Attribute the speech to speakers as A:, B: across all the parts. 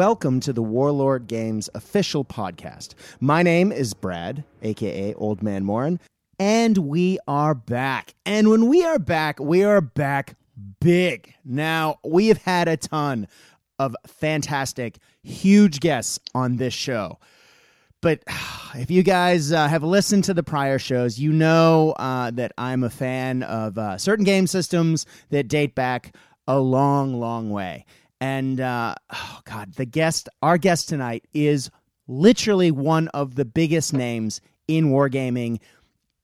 A: Welcome to the Warlord Games official podcast. My name is Brad, aka Old Man Morin, and we are back. And when we are back, we are back big. Now, we have had a ton of fantastic, huge guests on this show. But if you guys uh, have listened to the prior shows, you know uh, that I'm a fan of uh, certain game systems that date back a long, long way. And uh, oh God, the guest, our guest tonight is literally one of the biggest names in wargaming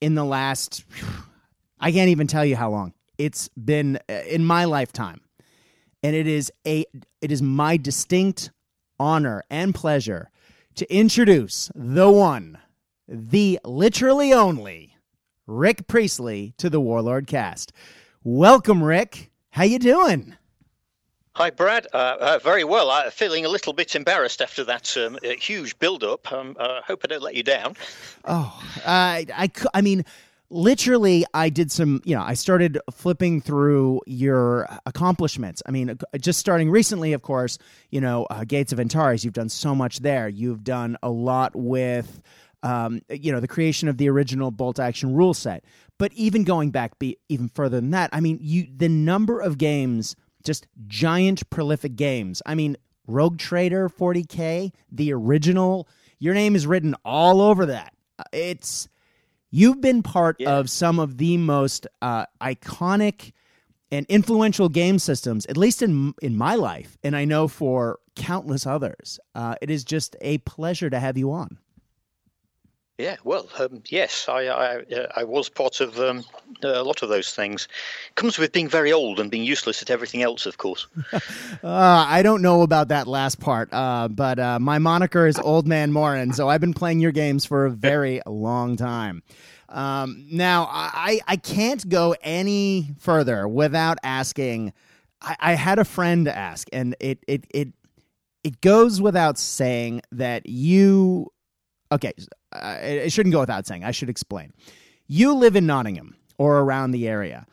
A: in the last, I can't even tell you how long. It's been uh, in my lifetime. And it is a it is my distinct honor and pleasure to introduce the one, the literally only Rick Priestley to the Warlord cast. Welcome, Rick. How you doing?
B: Hi, Brad. Uh, uh, very well. Feeling a little bit embarrassed after that um, uh, huge build-up. Um, I uh, hope I don't let you down.
A: Oh, I, I, I mean, literally, I did some. You know, I started flipping through your accomplishments. I mean, just starting recently, of course. You know, uh, Gates of Antares. You've done so much there. You've done a lot with. Um, you know the creation of the original bolt action rule set but even going back be even further than that i mean you the number of games just giant prolific games. I mean, Rogue Trader 40K, the original, your name is written all over that. Uh, it's you've been part yeah. of some of the most uh, iconic and influential game systems, at least in in my life, and I know for countless others. Uh, it is just a pleasure to have you on.
B: Yeah, well, um, yes, I I, uh, I, was part of um, a lot of those things. Comes with being very old and being useless at everything else, of course.
A: uh, I don't know about that last part, uh, but uh, my moniker is Old Man Morin, so I've been playing your games for a very long time. Um, now, I, I can't go any further without asking. I, I had a friend ask, and it it it it goes without saying that you okay, uh, it shouldn't go without saying. I should explain. You live in Nottingham or around the area,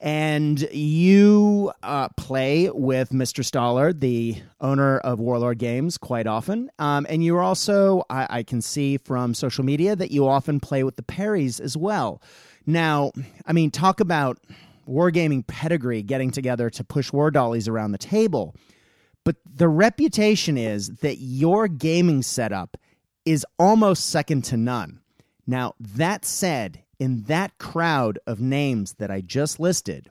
A: and you uh, play with Mr. Stallard, the owner of Warlord Games, quite often. Um, and you're also, I, I can see from social media that you often play with the Perrys as well. Now, I mean, talk about wargaming pedigree getting together to push war dollies around the table. But the reputation is that your gaming setup is almost second to none. Now, that said, in that crowd of names that I just listed,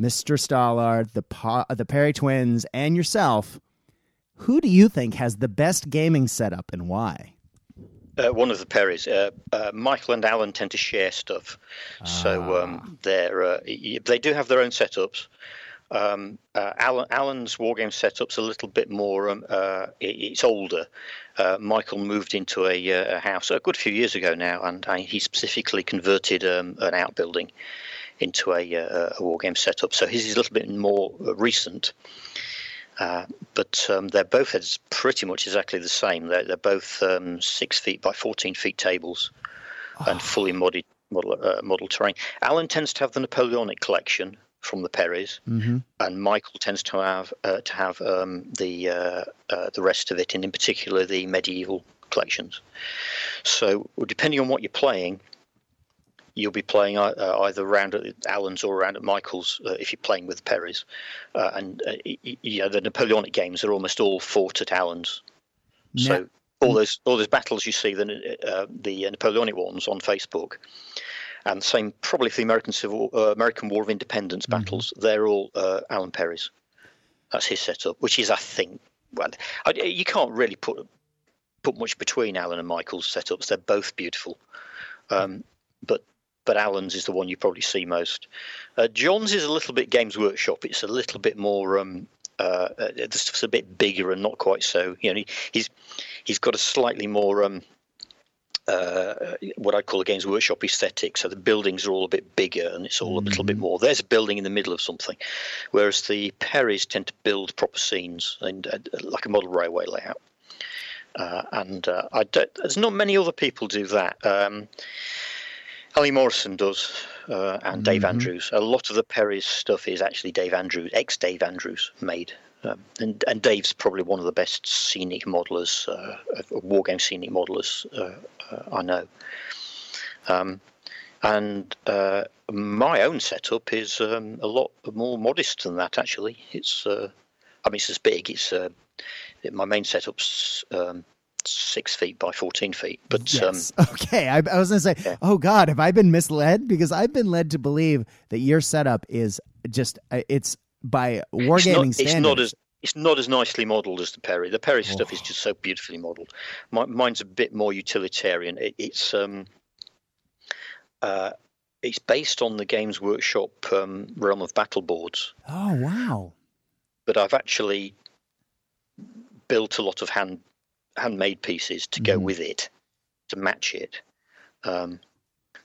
A: Mr. Stallard, the, pa- the Perry twins, and yourself, who do you think has the best gaming setup and why?
B: Uh, one of the Perrys. Uh, uh, Michael and Alan tend to share stuff, so um, ah. they're uh, they do have their own setups. Um, uh, Alan, Alan's wargame setup's a little bit more. Um, uh, it, it's older. Uh, Michael moved into a, uh, a, house a good few years ago now, and he specifically converted um, an outbuilding into a, uh, a wargame setup. So his is a little bit more uh, recent. but um, they're both pretty much exactly the same. They're, they're both um, six feet by fourteen feet tables, oh. and fully modded model model terrain. Alan tends to have the Napoleonic collection, from the Perrys, mm-hmm. and Michael tends to have uh, to have um, the uh, uh, the rest of it, and in particular the medieval collections. So, depending on what you're playing, you'll be playing uh, either around at Alan's or around at Michael's uh, if you're playing with Perrys. Uh, and yeah, the Napoleonic games are almost all fought at. Yeah. So all those all those battles you see the the Napoleonic ones on Facebook and the same probably for the American Civil uh, American War of Independence mm-hmm. battles. They're all uh, Alan Perry's. That's his setup, which is, I think, well, I, you can't really put put much between Alan and Michael's setups. They're both beautiful, um, but but Alan's is the one you probably see most. Uh, John's is a little bit Games Workshop. It's a little bit more. Um, uh, uh the stuff's a bit bigger and not quite so. You know, he, he's he's got a slightly more um, uh, what I call a Games Workshop aesthetic. So the buildings are all a bit bigger and it's all mm-hmm. a little bit mm-hmm. more. There's a building in the middle of something, whereas the Perrys tend to build proper scenes and uh, like a model railway layout. Uh, and uh, I there's not many other people do that. Um, Aly Morrison does, uh, and mm-hmm. Dave Andrews. A lot of the Perry's stuff is actually Dave Andrews, ex Dave Andrews, made Um, and, and Dave's probably one of the best scenic modelers, uh, wargame scenic modelers uh, uh, I know. Um, and uh, my own setup is um, a lot more modest than that. Actually, it's uh, I mean it's as big. It's uh, my main setup's um, six feet by 14 feet. But
A: yes. um, okay, I, I was going to say, yeah. oh God, have I been misled? Because I've been led to believe that your setup is just uh, it's by wargaming
B: it's
A: standards.
B: It's not as it's not as nicely modelled as the Perry. The Perry oh. stuff is just so beautifully modelled. Mine's a bit more utilitarian. It, it's um, uh, it's based on the Games Workshop um, realm of battle boards.
A: Oh wow!
B: But I've actually built a lot of hand handmade pieces to go mm. with it to match it. Um,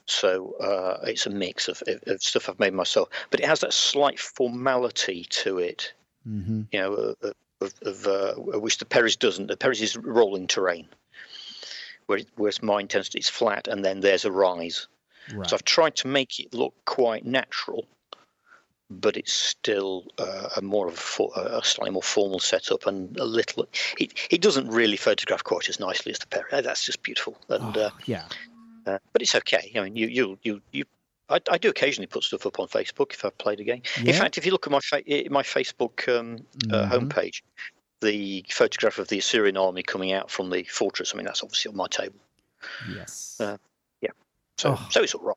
B: so uh, it's a mix of, of, stuff I've made myself, but it has that slight formality to it. Mm-hmm. You know, of, of uh, which the Perry's doesn't. The Perry's is rolling terrain, where it, whereas mine tends to it's flat and then there's a rise. Right. So I've tried to make it look quite natural, but it's still uh, a more of a, a, slightly more formal setup and a little. It, it doesn't really photograph quite as nicely as the Perry. That's just beautiful. And
A: oh, uh, yeah,
B: uh, but it's okay. I mean, you you you you. I, I, do occasionally put stuff up on Facebook if I've played a game. Yeah. In fact, if you look at my fa- my Facebook um, uh, mm-hmm. homepage, the photograph of the Assyrian army coming out from the fortress. I mean, that's obviously on my table.
A: Yes.
B: Uh, yeah. So oh. so it's all right.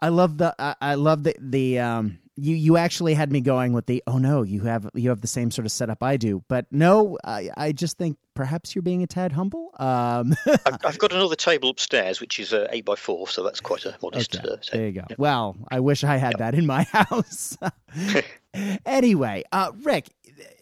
A: I love the I, I love the the um you you actually had me going with the oh no you have you have the same sort of setup I do but no I I just think perhaps you're being a tad humble. Um,
B: I've, I've, got another table upstairs which is uh, eight by four so that's quite a modest. Okay. Uh,
A: there you go. Yeah. Well, I wish I had that in my house. anyway, uh, Rick,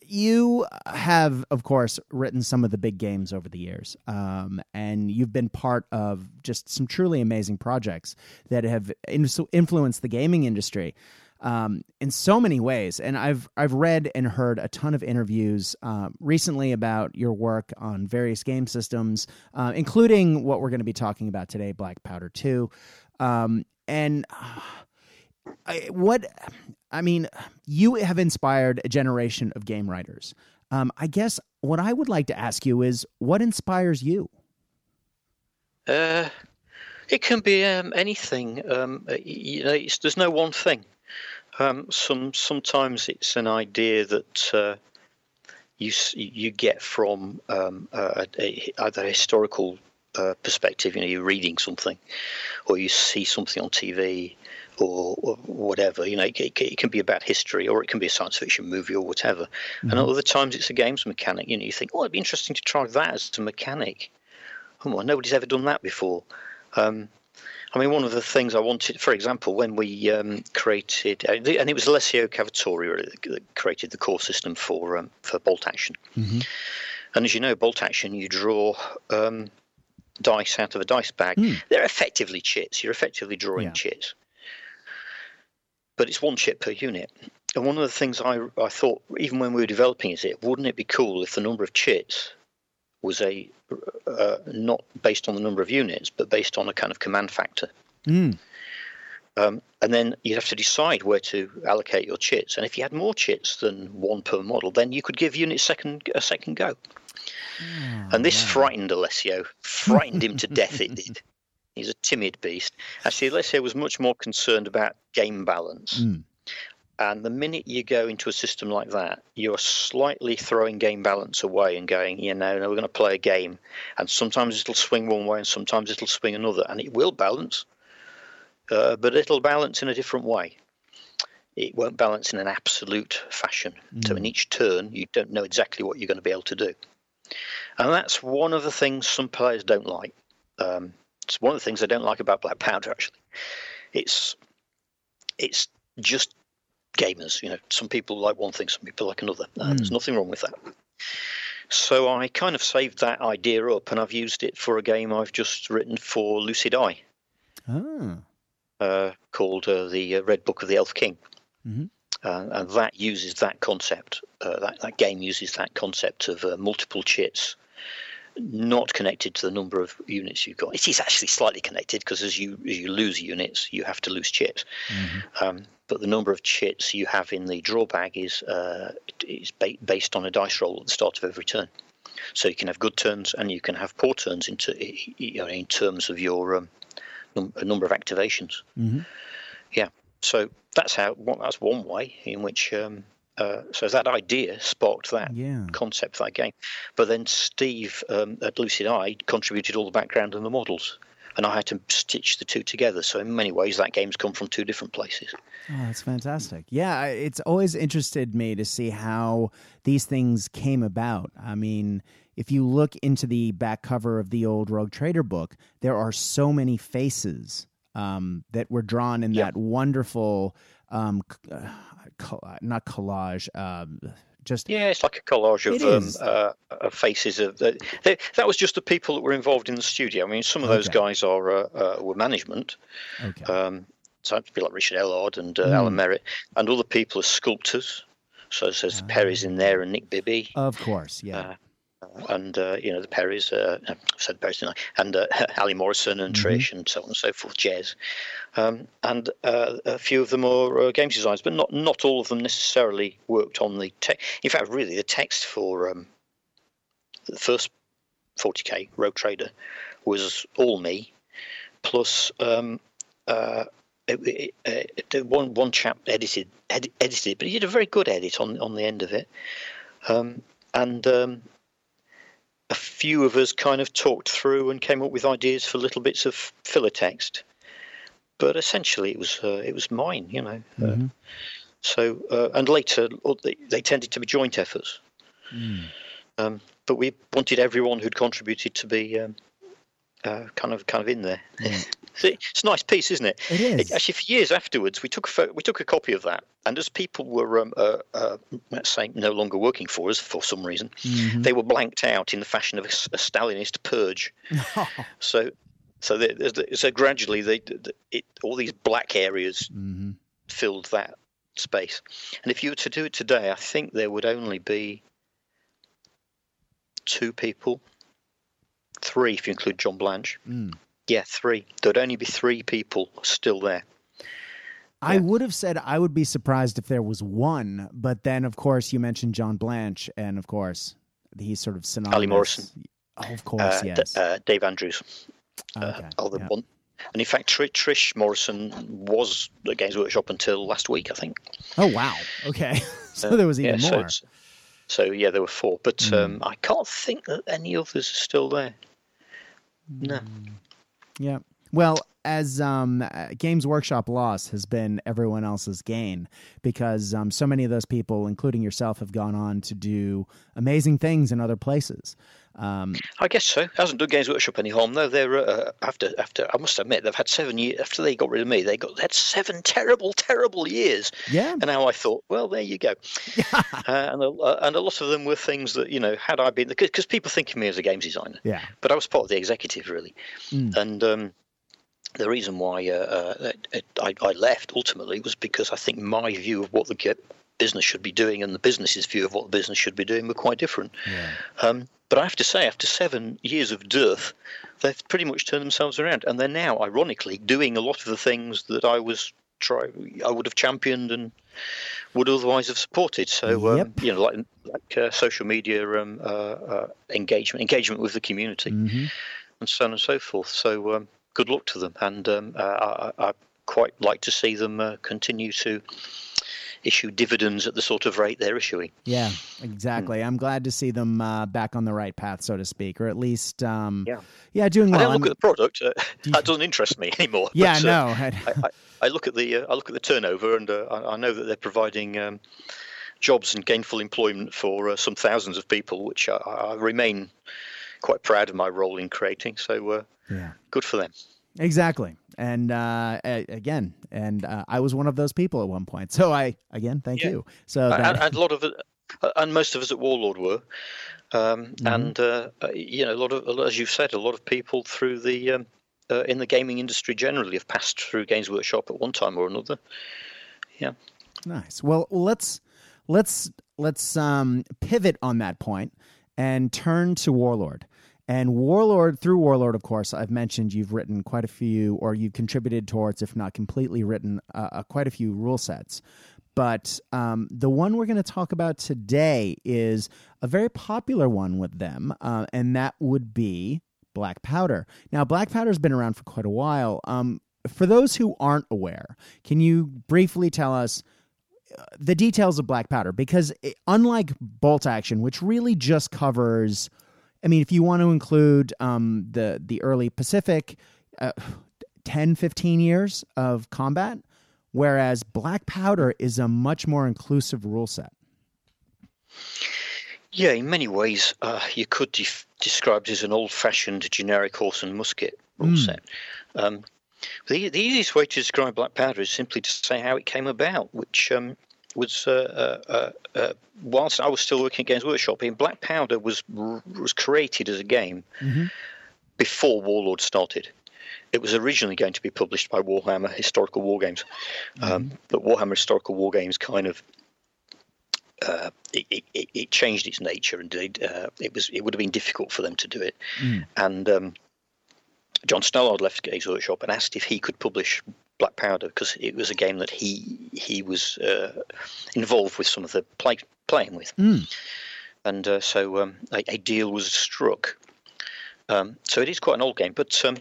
A: you have, of course, written some of the big games over the years, um, and you've been part of just some truly amazing projects that have influenced the gaming industry um, in so many ways. And I've I've read and heard a ton of interviews uh, recently about your work on various game systems, uh, including what we're going to be talking about today, Black Powder Two. Um, and uh, I, what I mean, you have inspired a generation of game writers. Um, I guess what I would like to ask you is, what inspires you?
B: Uh, it can be um, anything. Um, you know, there's no one thing. Um, some sometimes it's an idea that uh, you you get from um, a, a, either a historical uh, perspective. You know, you're reading something, or you see something on TV, or, or whatever. You know, it, it, it, can be about history, or it can be a science fiction movie, or whatever. Mm-hmm. And other times it's a games mechanic. You know, you think, oh, it'd be interesting to try that as a mechanic. Oh, well, nobody's ever done that before. Um, I mean, one of the things I wanted, for example, when we um, created, uh, and it was Alessio Cavatore that created the core system for um, for bolt action. Mm-hmm. And as you know, bolt action, you draw um, dice out of a dice bag. Mm. They're effectively chits. You're effectively drawing yeah. chits, but it's one chit per unit. And one of the things I I thought, even when we were developing, is it wouldn't it be cool if the number of chits was a uh, not based on the number of units, but based on a kind of command factor. Mm. Um, and then you'd have to decide where to allocate your chits. And if you had more chits than one per model, then you could give units second a second go. Oh, and this frightened Alessio, frightened him to death. It did. He's a timid beast. Actually, Alessio was much more concerned about game balance. Mm. And the minute you go into a system like that, you're slightly throwing game balance away and going, you know, no, we're going to play a game. And sometimes it'll swing one way and sometimes it'll swing another. And it will balance, uh, but it'll balance in a different way. It won't balance in an absolute fashion. Mm. So in each turn, you don't know exactly what you're going to be able to do. And that's one of the things some players don't like. Um, it's one of the things I don't like about Black Powder, actually. It's it's just gamers. You know, some people like one thing, some people like another. Mm. There's nothing wrong with that. So I kind of saved that idea up, and I've used it for a game I've just written for Lucid Eye, oh. uh, called uh, the uh, Red Book of the Elf King. Mm-hmm. Uh, and that uses that concept. Uh, that, that game uses that concept of multiple chits not connected to the number of units you've got. It is actually slightly connected because as you as you lose units, you have to lose chips. Mm-hmm. Um, but the number of chips you have in the draw bag is uh, is ba- based on a dice roll at the start of every turn. So you can have good turns and you can have poor turns in, you know, in terms of your um, num- number of activations. Mm-hmm. Yeah. So that's how well, that's one way in which um, uh, so that idea sparked that yeah. concept for that game. But then Steve um, at Lucid Eye contributed all the background and the models, and I had to stitch the two together. So in many ways, that game's come from two different places.
A: Oh, that's fantastic! Yeah, it's always interested me to see how these things came about. I mean. If you look into the back cover of the old Rogue Trader book, there are so many faces um, that were drawn in yep. that wonderful um, uh, not collage. Um, just
B: yeah, it's like a collage of, um, uh, of faces of they, that was just the people that were involved in the studio. I mean, some of those okay. guys are uh, uh, were management. Okay. Um, so be like Richard Ellard and mm. Alan Merrett, and other people are sculptors. So there's uh, Perry's in there and Nick Bibby.
A: Of course, yeah. Uh,
B: and uh, you know the Perrys, uh, said Perrys, and uh, Aly Morrison and mm-hmm. Trish and so on and so forth, Jes, um, and uh, a few of them are uh, games designers, but not not all of them necessarily worked on the text. In fact, really, the text for um, the first 40k Rogue Trader was all me, plus um, uh, it, it, it, one one chap edited ed, edited, but he did a very good edit on on the end of it, um, and um, a few of us kind of talked through and came up with ideas for little bits of filler text. But essentially, it was uh, it was mine, you know. Uh, mm-hmm. Uh, so uh, and later they, they, tended to be joint efforts. Mm. Um, but we wanted everyone who'd contributed to be um, uh, kind of kind of in there. Mm. it's a nice piece, isn't it?
A: It is.
B: It, actually, for years afterwards, we took a we took a copy of that, and as people were, um, uh, uh, let's say, no longer working for us for some reason, mm-hmm. they were blanked out in the fashion of a, a Stalinist purge. so, so, they, so gradually, they, it, all these black areas mm-hmm. filled that space. And if you were to do it today, I think there would only be two people three if you include John Blanche. Mm. Yeah, three. There'd only be three people still there.
A: I yeah. would have said I would be surprised if there was one, but then of course you mentioned John Blanche, and of course he's sort of synonymous.
B: Aly Morrison.
A: Oh, of course, uh, yes.
B: D- uh, Dave Andrews. Uh, okay. Uh, yeah. one. And in fact, Tr- Trish Morrison was at Games Workshop until last week, I think.
A: Oh wow! Okay, so there was even
B: yeah,
A: more.
B: So, so, yeah, there were four, but mm. um, I can't think that any others are still there. No. Mm.
A: Yeah. Well, as um, Games Workshop loss has been everyone else's gain because um, so many of those people, including yourself, have gone on to do amazing things in other places. Um,
B: I guess so. Hasn't done Games Workshop any harm though. They're uh, after after I must admit they've had seven years after they got rid of me. They got they had seven terrible terrible years.
A: Yeah.
B: And now I thought, well, there you go. uh, and a, uh, and a lot of them were things that you know had I been because people think of me as a games designer.
A: Yeah.
B: But I was part of the executive really, mm. and. Um, the reason why uh, uh, I, I, left ultimately was because I think my view of what the business should be doing and the business's view of what the business should be doing were quite different. Yeah. Um, but I have to say, after seven years of dearth, they've pretty much turned themselves around, and they're now, ironically, doing a lot of the things that I was try I would have championed and would otherwise have supported. So um, you know, like like uh, social media um, uh, uh, engagement, engagement with the community, mm-hmm. and so on and so forth. So um, good luck to them, and um, uh, I, I, quite like to see them uh, continue to issue dividends at the sort of rate they're issuing.
A: Yeah, exactly. Mm. I'm glad to see them uh, back on the right path, so to speak, or at least, um, yeah, yeah, doing well.
B: I don't look I'm, at the product; uh, that doesn't interest me anymore.
A: Yeah, but, no.
B: Uh, I, I, I, look at the uh, I look at the turnover, and uh, I, I, know that they're providing. Um, jobs and gainful employment for uh, some thousands of people, which I, remain quite proud of my role in creating. So, yeah. good for them.
A: Exactly. And uh, again, and uh, I was one of those people at one point. So I again, thank yeah. you. So
B: that... and, and, a lot of uh, and most of us at Warlord were, um, mm-hmm. and uh, uh, you know, a lot of, as you've said, a lot of people through the um, uh, in the gaming industry generally have passed through Games Workshop at one time or another. Yeah.
A: Nice. Well, let's let's let's um, pivot on that point and turn to Warlord And Warlord, through Warlord, of course, I've mentioned you've written quite a few, or you've contributed towards, if not completely written, uh, uh, quite a few rule sets. But um, the one we're going to talk about today is a very popular one with them, uh, and that would be Black Powder. Now, Black Powder's been around for quite a while. Um, for those who aren't aware, can you briefly tell us? Uh, the details of black powder because it, unlike bolt action which really just covers I mean, if you want to include um, the the early Pacific, uh, 10, 15 years of combat, whereas Black Powder is a much more inclusive rule set.
B: Yeah, in many ways, uh, you could def- describe it as an old-fashioned generic horse and musket rule mm. set. Um, the, the easiest way to describe Black Powder is simply to say how it came about, which um, was uh, uh, uh, whilst I was still working at Games Workshop, in Black Powder was was created as a game mm-hmm. before Warlord started. It was originally going to be published by Warhammer Historical War Games, um, mm-hmm. but Warhammer Historical War Games kind of uh, it, it, it, changed its nature, and uh, it was it would have been difficult for them to do it. Mm. And um, John Stallard left Games Workshop and asked if he could publish Black Powder because it was a game that he he was uh, involved with some of the play, playing with, mm. and uh, so um, a, a, deal was struck. Um, so it is quite an old game, but um,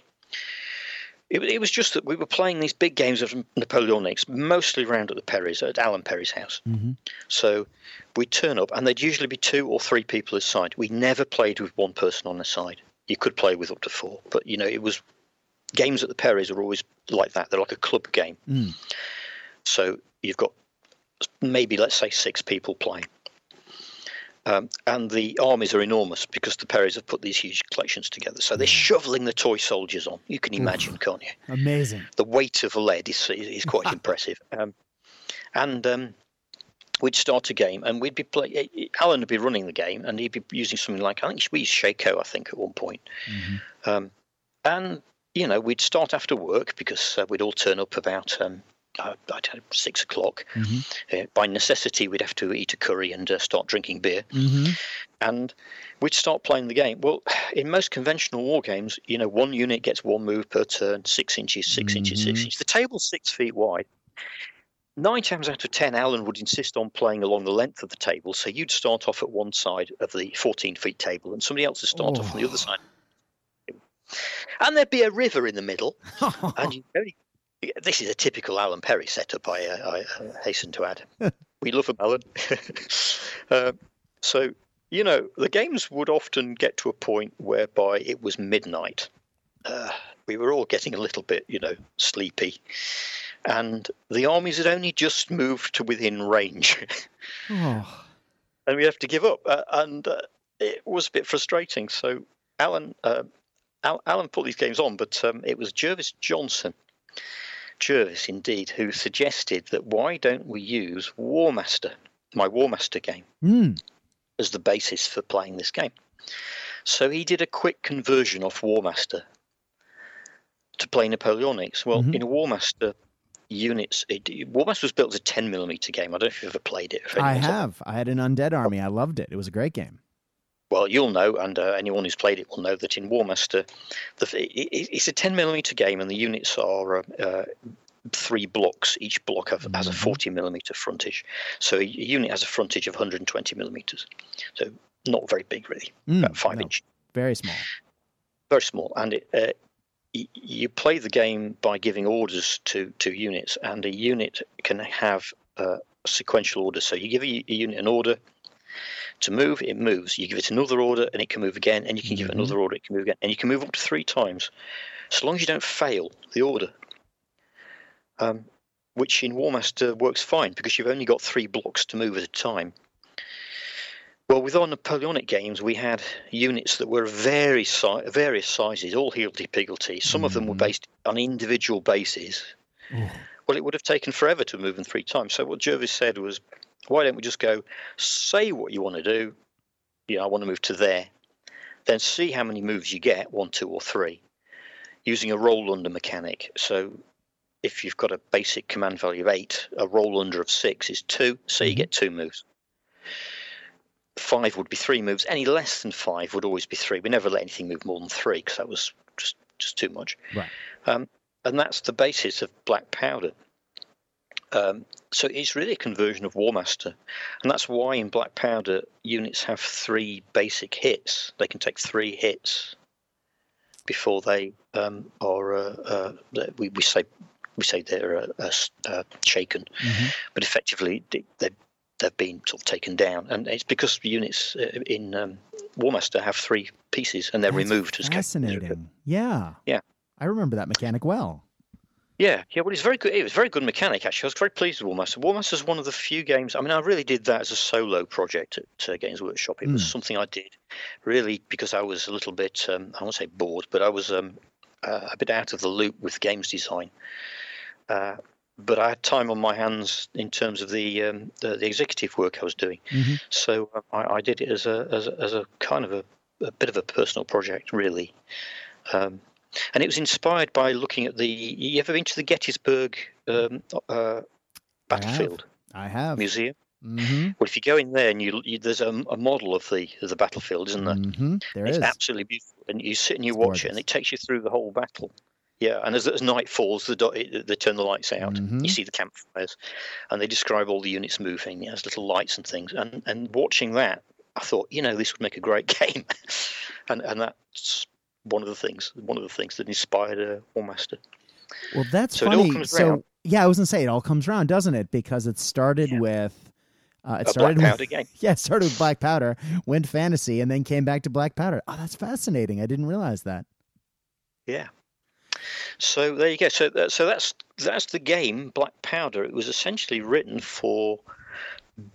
B: it, it, was just that we were playing these big games of Napoleonics, mostly around at the Perry's, at Alan Perry's house. Mm-hmm. So we'd turn up, and there'd usually be two or three people aside. We never played with one person on the side. You could play with up to four, but you know it was games at the Perry's are always like that. They're like a club game. Mm. So you've got maybe let's say six people playing. Um, and the armies are enormous because the Perrys have put these huge collections together. So they're hmm. shoveling the toy soldiers on. You can imagine, Oof. can't you?
A: Amazing.
B: The weight of lead is is quite impressive. Um, and um, we'd start a game, and we'd be play. Alan would be running the game, and he'd be using something like I think we used Shako, I think, at one point. Mm-hmm. Um, and you know, we'd start after work because uh, we'd all turn up about um, uh, I don't know, six o'clock. Mm-hmm. Uh, by necessity, we'd have to eat a curry and uh, start drinking beer, mm-hmm. and we'd start playing the game. Well, in most conventional war games, you know, one unit gets one move per turn, six inches, 6 mm-hmm. inches, six inches. The table's six feet wide. Nine times out of ten, Alan would insist on playing along the length of the table. So you'd start off at one side of the 14 feet table, and somebody else would start oh. off on the other side and there'd be a river in the middle, and you only, this is a typical Alan Perry setup. I, uh, I uh, hasten to add. we love him, Alan. uh, so you know, the games would often get to a point whereby it was midnight. Uh, we were all getting a little bit, you know, sleepy, and the armies had only just moved to within range, oh. and we have to give up. Uh, and uh, it was a bit frustrating. So Alan uh, Alan put these games on, but um, it was Jervis Johnson, Jervis indeed, who suggested that why don't we use Warmaster, my Warmaster game, mm. as the basis for playing this game. So he did a quick conversion off Warmaster to play Napoleonics. Well, mm-hmm. in Warmaster units, it, Warmaster was built as a 10 millimeter game. I don't know if you've ever played it.
A: I have. I had an undead army. I loved it. It was a great game
B: well, you'll know, and uh, anyone who's played it will know that in Warmaster, the, it, it's a 10 millimeter game, and the units are uh, uh, three blocks. Each block have, has a mm-hmm. 40 millimeter frontage, so a unit has a frontage of 120 millimeters. So not very big, really, mm, about five no, inch.
A: Very small.
B: Very small, and it, uh, you play the game by giving orders to to units, and a unit can have uh, a sequential order. So you give a, a unit an order to move, it moves. You give it another order and it can move again, and you can mm-hmm. give it mm-hmm. another order, it can move again, and you can move up to three times, so long as you don't fail the order. Um, which in Warmaster works fine because you've only got three blocks to move at a time. Well, with our Napoleonic games, we had units that were very si- various sizes, all higgledy-piggledy. Some mm. of them were mm-hmm. based on individual bases. Mm. Well, it would have taken forever to move them three times. So what Jervis said was, why don't we just go say what you want to do? Yeah, I want to move to there. Then see how many moves you get one, two, or three using a roll under mechanic. So if you've got a basic command value of eight, a roll under of six is two, so you mm-hmm. get two moves. Five would be three moves. Any less than five would always be three. We never let anything move more than three because that was just just too much.
A: Right.
B: Um, and that's the basis of black powder. Um, so it's really a conversion of Warmaster, and that's why in Black Powder units have three basic hits. They can take three hits before they um, are. Uh, uh, we, we say we say they're uh, uh, uh shaken, mm-hmm. but effectively they, they've been sort of taken down, and it's because the units uh, in um, Warmaster have three pieces and they're
A: That's
B: removed.
A: Fascinating. Yeah.
B: Yeah.
A: I remember that mechanic well.
B: Yeah, yeah. Well, it's very good. It was a very good mechanic actually. I was very pleased with Warmaster. Warmaster is one of the few games. I mean, I really did that as a solo project at uh, Games Workshop. It mm. was hmm. something I did really because I was a little bit. Um, I won't say bored, but I was um, uh, a bit out of the loop with games design. Uh, but I had time on my hands in terms of the um, the, the, executive work I was doing. Mm-hmm. So uh, I, I, did it as a, as a, as a kind of a, a bit of a personal project, really. Um, and it was inspired by looking at the. You ever been to the Gettysburg um, uh, battlefield?
A: I have. I have.
B: Museum.
A: Mm-hmm.
B: Well, if you go in there and you, you there's a, a, model of the of the battlefield, isn't there?
A: Mm-hmm. There
B: it's
A: is.
B: absolutely beautiful, and you sit and you it's watch gorgeous. it, and it takes you through the whole battle. Yeah, and as, as night falls, the they turn the lights out. Mm-hmm. You see the campfires, and they describe all the units moving. as little lights and things. And and watching that, I thought, you know, this would make a great game, and and that's one of the things, one of the things that inspired uh, Warmaster.
A: Well, that's so funny. so yeah, I was gonna say it all comes around, doesn't it? Because it started yeah. with. Uh, it
B: a
A: started
B: Black Powder
A: with,
B: game.
A: Yeah, it started with Black Powder, went fantasy, and then came back to Black Powder. Oh, that's fascinating. I didn't realize that.
B: Yeah, so there you go. So that, so that's that's the game Black Powder. It was essentially written for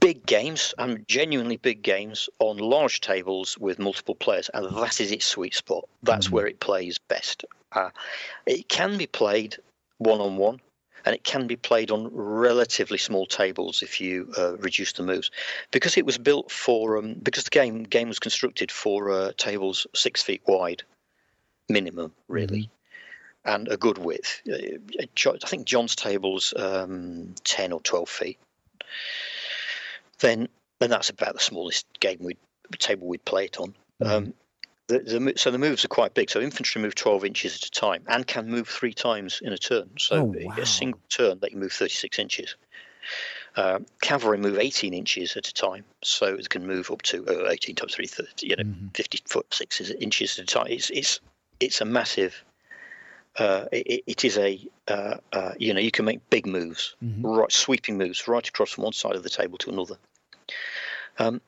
B: big games and genuinely big games on large tables with multiple players, and that is its sweet spot. That's mm-hmm. where it plays best. Uh, it can be played one on one, and it can be played on relatively small tables if you uh, reduce the moves, because it was built for um, because the game game was constructed for uh, tables six feet wide, minimum really. Mm-hmm and a good width. Uh, I think John's table's um, 10 or 12 feet. Then, then that's about the smallest game we table we'd play it on. Mm. Um, the, the, so the moves are quite big. So infantry move 12 inches at a time and can move three times in a turn. So
A: oh, wow.
B: a single turn they can move 36 inches. Uh, cavalry move 18 inches at a time, so it can move up to uh, 18 times 3, 30, you know, mm-hmm. 50 foot six inches at a time. It's it's it's a massive uh, it, it is a uh, uh, you know you can make big moves, mm-hmm. right, sweeping moves right across from one side of the table to another. Um,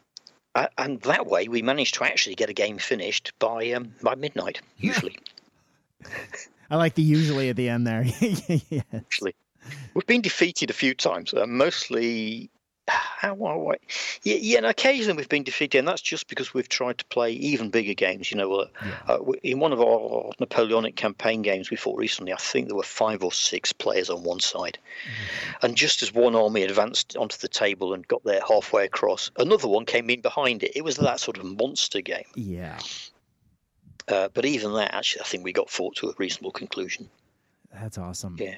B: and that way, we managed to actually get a game finished by um, by midnight. Usually,
A: I like the usually at the end there.
B: yes. Actually, we've been defeated a few times, uh, mostly how, how, yeah, yeah, and occasionally we've been defeated, and that's just because we've tried to play even bigger games. You know, uh, yeah. uh, in one of our Napoleonic campaign games we fought recently, I think there were five or six players on one side, mm-hmm. and just as one army advanced onto the table and got there halfway across, another one came in behind it. It was that sort of monster game.
A: Yeah.
B: Uh, but even that, actually, I think we got fought to a reasonable conclusion.
A: That's awesome.
B: Yeah.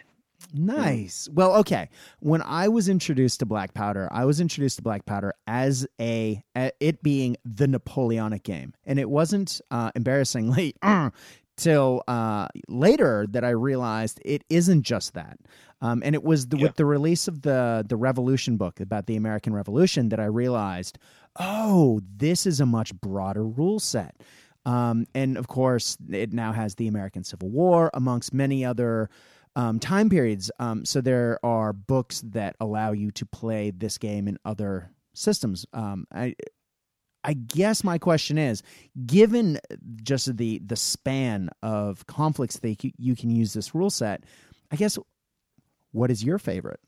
A: Nice. Well, okay. When I was introduced to Black Powder, I was introduced to Black Powder as a, it being the Napoleonic game, and it wasn't uh, embarrassingly uh, till uh, later that I realized it isn't just that. Um, and it was the, yeah. with the release of the the Revolution book about the American Revolution that I realized, oh, this is a much broader rule set. Um, and of course, it now has the American Civil War amongst many other um, time periods. Um, so there are books that allow you to play this game in other systems. Um, I, I guess my question is, given just the the span of conflicts that you can use this rule set, I guess what is your favorite?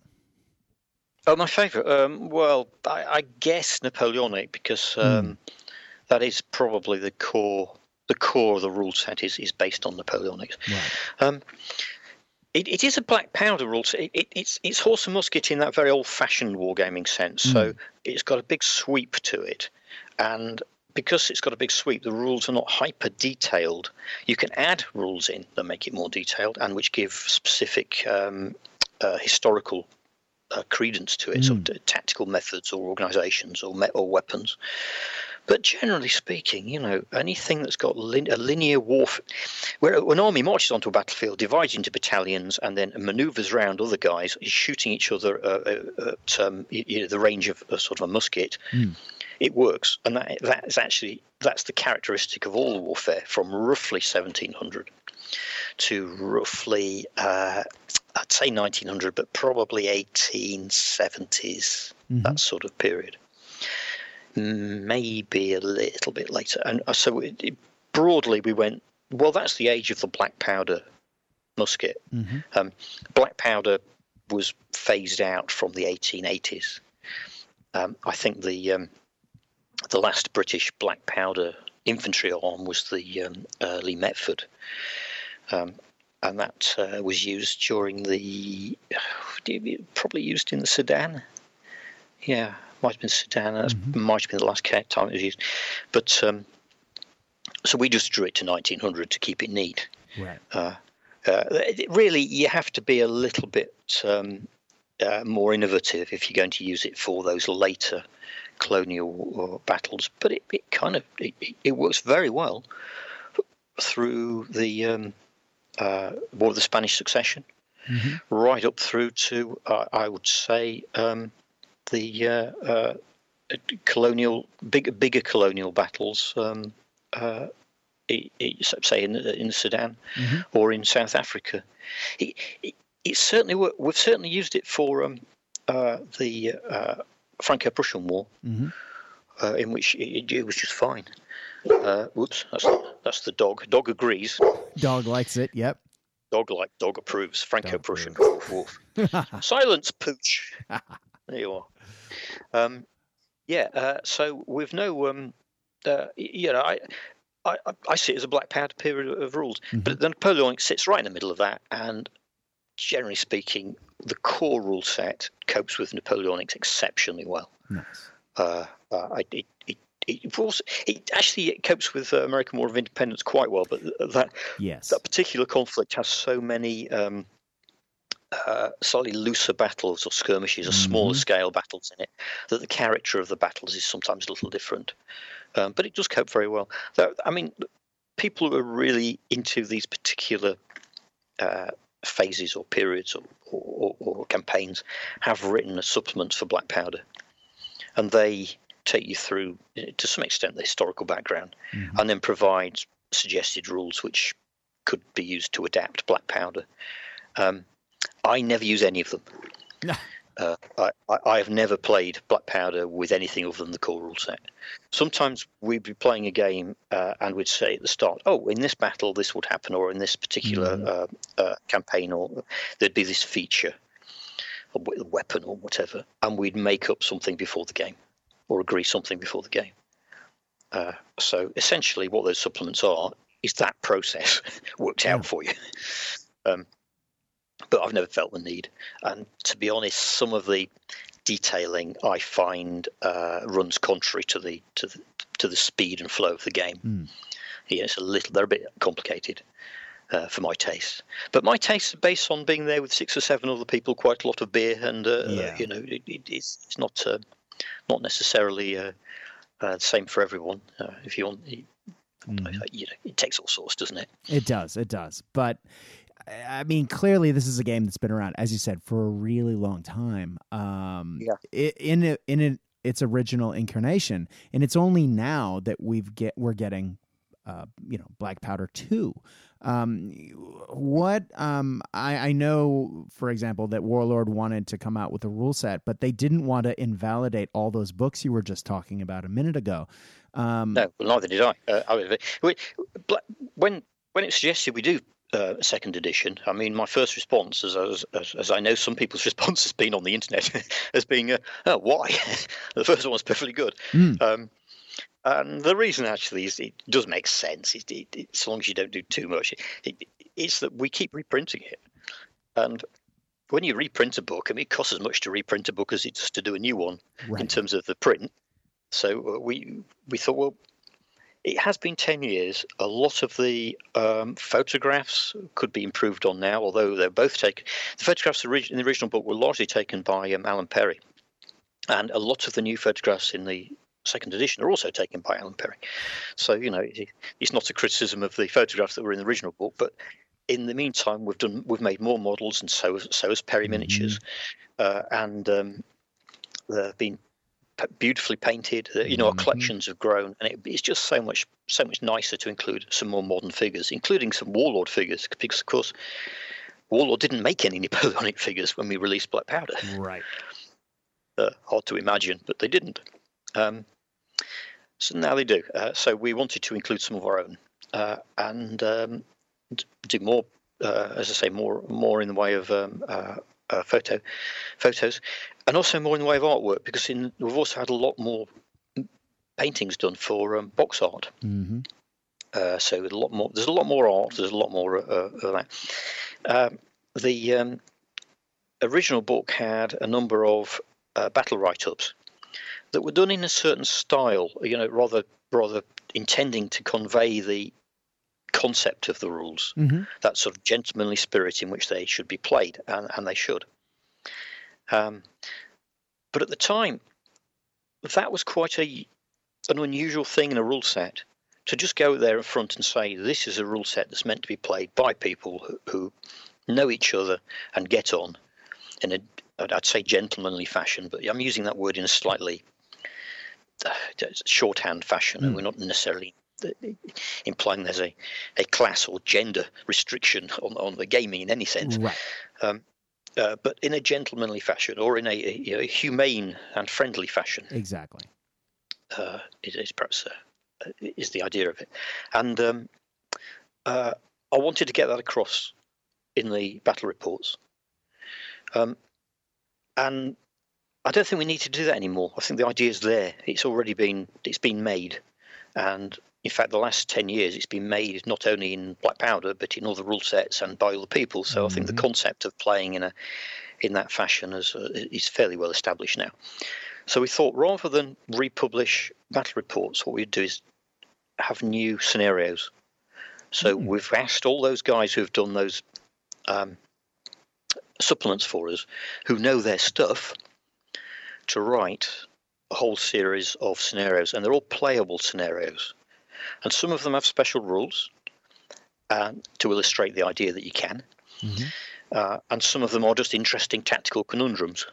B: Oh, my favorite. Um, well, I, I, guess Napoleonic because um, mm. that is probably the core. The core of the rule set is, is based on Napoleonic.
A: Right.
B: Um, it, it is a black powder rule. It, it, it's it's horse and musket in that very old-fashioned wargaming sense. Mm. So it's got a big sweep to it, and because it's got a big sweep, the rules are not hyper detailed. You can add rules in that make it more detailed and which give specific um, uh, historical uh, credence to it, mm. sort of tactical methods or organisations or me- or weapons. But generally speaking, you know, anything that's got lin- a linear warfare, where an army marches onto a battlefield, divides into battalions, and then manoeuvres around other guys, shooting each other uh, uh at um, you know, the range of a sort of a musket. Mm. It works, and that that is actually that's the characteristic of all warfare from roughly 1700 to roughly uh, I'd say 1900, but probably 1870s, mm-hmm. that sort of period maybe a little bit later. And uh, so it, it, broadly, we went, well, that's the age of the black powder musket. Mm-hmm. Um, black powder was phased out from the 1880s. Um, I think the um, the last British black powder infantry arm was the um, uh, Lee Metford, um, and that uh, was used during the probably used in the Sudan. Yeah, might have been Sudan. That mm-hmm. might have been the last time it was used. But um, so we just drew it to 1900 to keep it neat.
A: Right.
B: Uh, uh, really, you have to be a little bit um, uh, more innovative if you're going to use it for those later colonial uh, battles. But it, it kind of it, it, works very well through the um, uh, War of the Spanish Succession, mm-hmm. right up through to uh, I would say um, the uh, uh, colonial, big, bigger colonial battles, um, uh, say in in Sudan mm-hmm. or in South Africa. It, it, it, certainly we've certainly used it for um, uh, the uh, Franco-Prussian War, mm-hmm. uh, in which it, it, was just fine. whoops, that's that's the dog. Dog agrees.
A: Dog likes it. Yep.
B: Dog like dog approves. Franco-Prussian Wolf. Silence, pooch. there you are. Um, yeah, uh, so with no, um, uh, you know, I, I, I see it as a black powder period of rules, mm-hmm. but the Napoleonic sits right in the middle of that, and generally speaking, the core rule set copes with Napoleonics exceptionally well.
A: Nice.
B: Uh, uh it, it, it, also, it actually it copes with uh, American War of Independence quite well, but that
A: yes.
B: that particular conflict has so many um, uh, slightly looser battles or skirmishes or mm-hmm. smaller scale battles in it, that the character of the battles is sometimes a little different. Um, but it does cope very well. I mean, people who are really into these particular uh, phases or periods or, or, or, campaigns have written a supplement for Black Powder, and they take you through, to some extent, the historical background, mm-hmm. and then provide suggested rules which could be used to adapt Black Powder. Um, I never use any of them. No. Uh, I, I, have never played Black Powder with anything other than the core rule set. Sometimes we'd be playing a game uh, and we'd say at the start, "Oh, in this battle this would happen," or in this particular mm. uh, uh campaign, or there'd be this feature, a weapon or whatever, and we'd make up something before the game, or agree something before the game. Uh, so essentially, what those supplements are is that process worked out for you. Um, but I've never felt the need. And to be honest, some of the detailing I find uh, runs contrary to the to the to the speed and flow of the game. Mm. Yeah, it's a little they're a bit complicated. Uh, for my taste, but my taste is based on being there with six or seven other people, quite a lot of beer, and uh, yeah. you know, it, it, it's, it's not uh, not necessarily uh, uh, the same for everyone. if you want, mm. you know, it takes all sorts, doesn't it?
A: It does, it does. But I mean, clearly, this is a game that's been around, as you said, for a really long time. Um,
B: yeah.
A: In a, in a, its original incarnation, and it's only now that we've get we're getting, uh, you know, Black Powder two. Um, what um, I, I know, for example, that Warlord wanted to come out with a rule set, but they didn't want to invalidate all those books you were just talking about a minute ago.
B: Um, no, well, neither did I. Uh, I when when it's suggested we do uh, second edition. I mean, my first response, as, as, as I know some people's response has been on the internet, as being, uh, "Oh, why?" the first one was perfectly good. Mm. Um, and the reason actually is it does make sense. It, it, it, as long as you don't do too much, it's that we keep reprinting it, and when you reprint a book, I mean, it costs as much to reprint a book as it does to do a new one right. in terms of the print. So uh, we we thought, well, it has been 10 years. A lot of the um, photographs could be improved on now, although they're both taken. The photographs in the original book were largely taken by um, Alan Perry. And a lot of the new photographs in the second edition are also taken by Alan Perry. So, you know, it's not a criticism of the photographs that were in the original book, but in the meantime, we've done we've made more models, and so so has Perry mm-hmm. Miniatures, uh, and um, they've been beautifully painted. You know, our mm-hmm. collections have grown, and it, it's just so much so much nicer to include some more modern figures, including some Warlord figures, because of course, Warlord didn't make any Napoleonic figures when we released Black Powder.
A: Right.
B: Uh, hard to imagine, but they didn't. Um, so now they do. Uh, so we wanted to include some of our own, uh, and um, do more, uh, as I say, more more in the way of um, uh, uh, photo photos, and also more in the way of artwork because in, we've also had a lot more paintings done for um, box art.
A: Mm-hmm.
B: Uh, so a lot more. There's a lot more art. There's a lot more uh, of that. Um, the um, original book had a number of uh, battle write-ups that were done in a certain style. You know, rather rather intending to convey the concept of the rules,
A: mm-hmm.
B: that sort of gentlemanly spirit in which they should be played, and, and they should. Um, but at the time, that was quite a an unusual thing in a rule set to just go there in front and say this is a rule set that's meant to be played by people who, who know each other and get on in a I'd say gentlemanly fashion, but I'm using that word in a slightly uh, shorthand fashion, mm. and we're not necessarily implying there's a, a class or gender restriction on, on the gaming in any sense.
A: Right.
B: Um, uh, but in a gentlemanly fashion or in a, a, a humane and friendly fashion.
A: Exactly.
B: Uh, is, is perhaps uh, is the idea of it, and um, uh, I wanted to get that across in the battle reports. Um, and I don't think we need to do that anymore. I think the idea is there. It's already been it's been made, and in fact, the last 10 years it's been made not only in Black Powder but in other rule sets and by other people. So mm-hmm. I think the mm-hmm. concept of playing in a in that fashion is, uh, is fairly well established now. So we thought rather than republish battle reports, what we'd do is have new scenarios. So mm-hmm. we've asked all those guys who've done those um, supplements for us, who know their stuff, to write a whole series of scenarios, and they're all playable scenarios and some of them have special rules uh, to illustrate the idea that you can,
A: mm-hmm.
B: uh, and some of them are just interesting tactical conundrums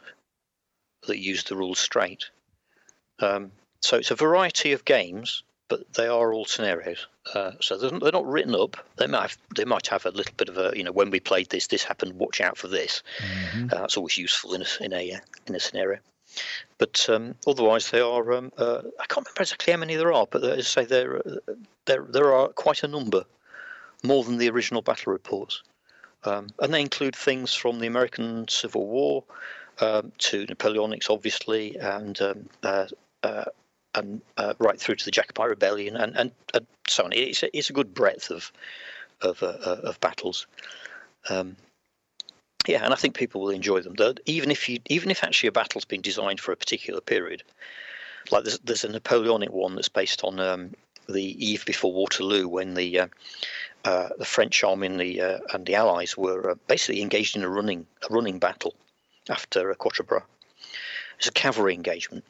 B: that use the rules straight. Um, so it's a variety of games, but they are all scenarios. Uh, so they're, they're, not written up. They might have, they might have a little bit of a you know when we played this, this happened. Watch out for this.
A: Mm-hmm.
B: Uh, that's always useful in a in a in a scenario. But um, otherwise, they are. Um, uh, I can't remember exactly how many there are, but as I say, there, there, there are quite a number, more than the original battle reports. Um, and they include things from the American Civil War um, to Napoleonics, obviously, and um, uh, uh, and uh, right through to the Jacobite Rebellion, and, and, and so on. It's a, it's a good breadth of of, uh, of battles. Um, yeah, and I think people will enjoy them. even if you, even if actually a battle's been designed for a particular period, like there's, there's a Napoleonic one that's based on um, the eve before Waterloo, when the uh, uh, the French army and the uh, and the Allies were uh, basically engaged in a running a running battle after Quatre Bras. It's a cavalry engagement,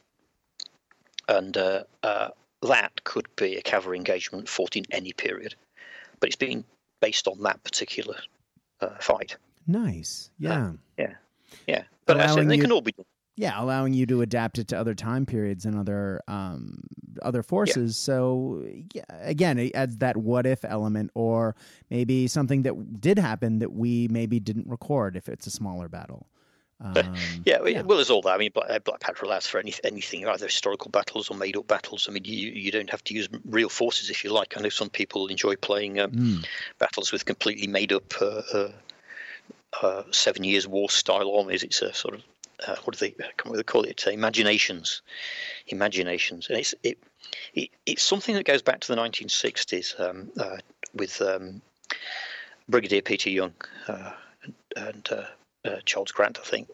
B: and uh, uh, that could be a cavalry engagement fought in any period, but it's been based on that particular fight.
A: Nice. Yeah.
B: Uh, yeah. Yeah. But I said, they you, can all be done.
A: Yeah, allowing you to adapt it to other time periods and other um, other forces. Yeah. So yeah, again, it adds that what if element, or maybe something that did happen that we maybe didn't record if it's a smaller battle.
B: Um, yeah, yeah, well, there's all that. I mean, Black, Black Powder allows for any, anything, either historical battles or made-up battles. I mean, you you don't have to use real forces if you like. I know some people enjoy playing um,
A: mm.
B: battles with completely made-up uh, uh, uh, Seven Years' War style armies. It's a sort of uh, what do they, what do they call it? Imagi-Nations, Imagi-Nations, and it's it, it, it's something that goes back to the 1960s um, uh, with um, Brigadier Peter Young uh, and uh, uh, Charles Grant. I think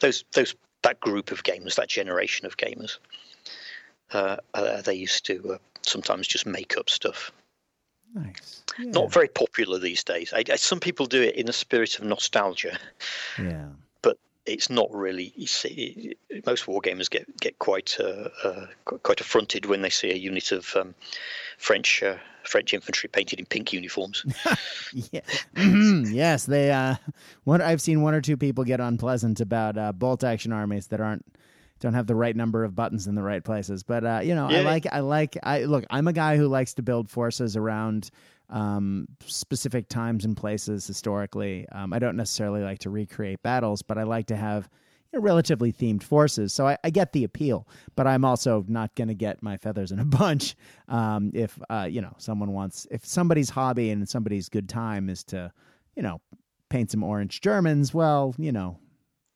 B: those those that group of gamers, that generation of gamers. uh, uh, they used to uh, sometimes just make up stuff.
A: Nice.
B: Yeah. Not very popular these days. I, I, some people do it in a spirit of nostalgia.
A: Yeah.
B: But it's not really. You see, most wargamers get get quite uh, uh, quite affronted when they see a unit of um, French uh, French infantry painted in pink uniforms.
A: yeah. Mm-hmm. yes, they. Uh, one I've seen one or two people get unpleasant about uh, bolt action armies that aren't don't have the right number of buttons in the right places. But uh, you know, yeah. I like I like I look. I'm a guy who likes to build forces around um, specific times and places historically. Um, I don't necessarily like to recreate battles, but I like to have you know, relatively themed forces. So I, I, get the appeal, but I'm also not going to get my feathers in a bunch um, if uh, you know someone wants if somebody's hobby and somebody's good time is to you know paint some orange Germans. Well, you know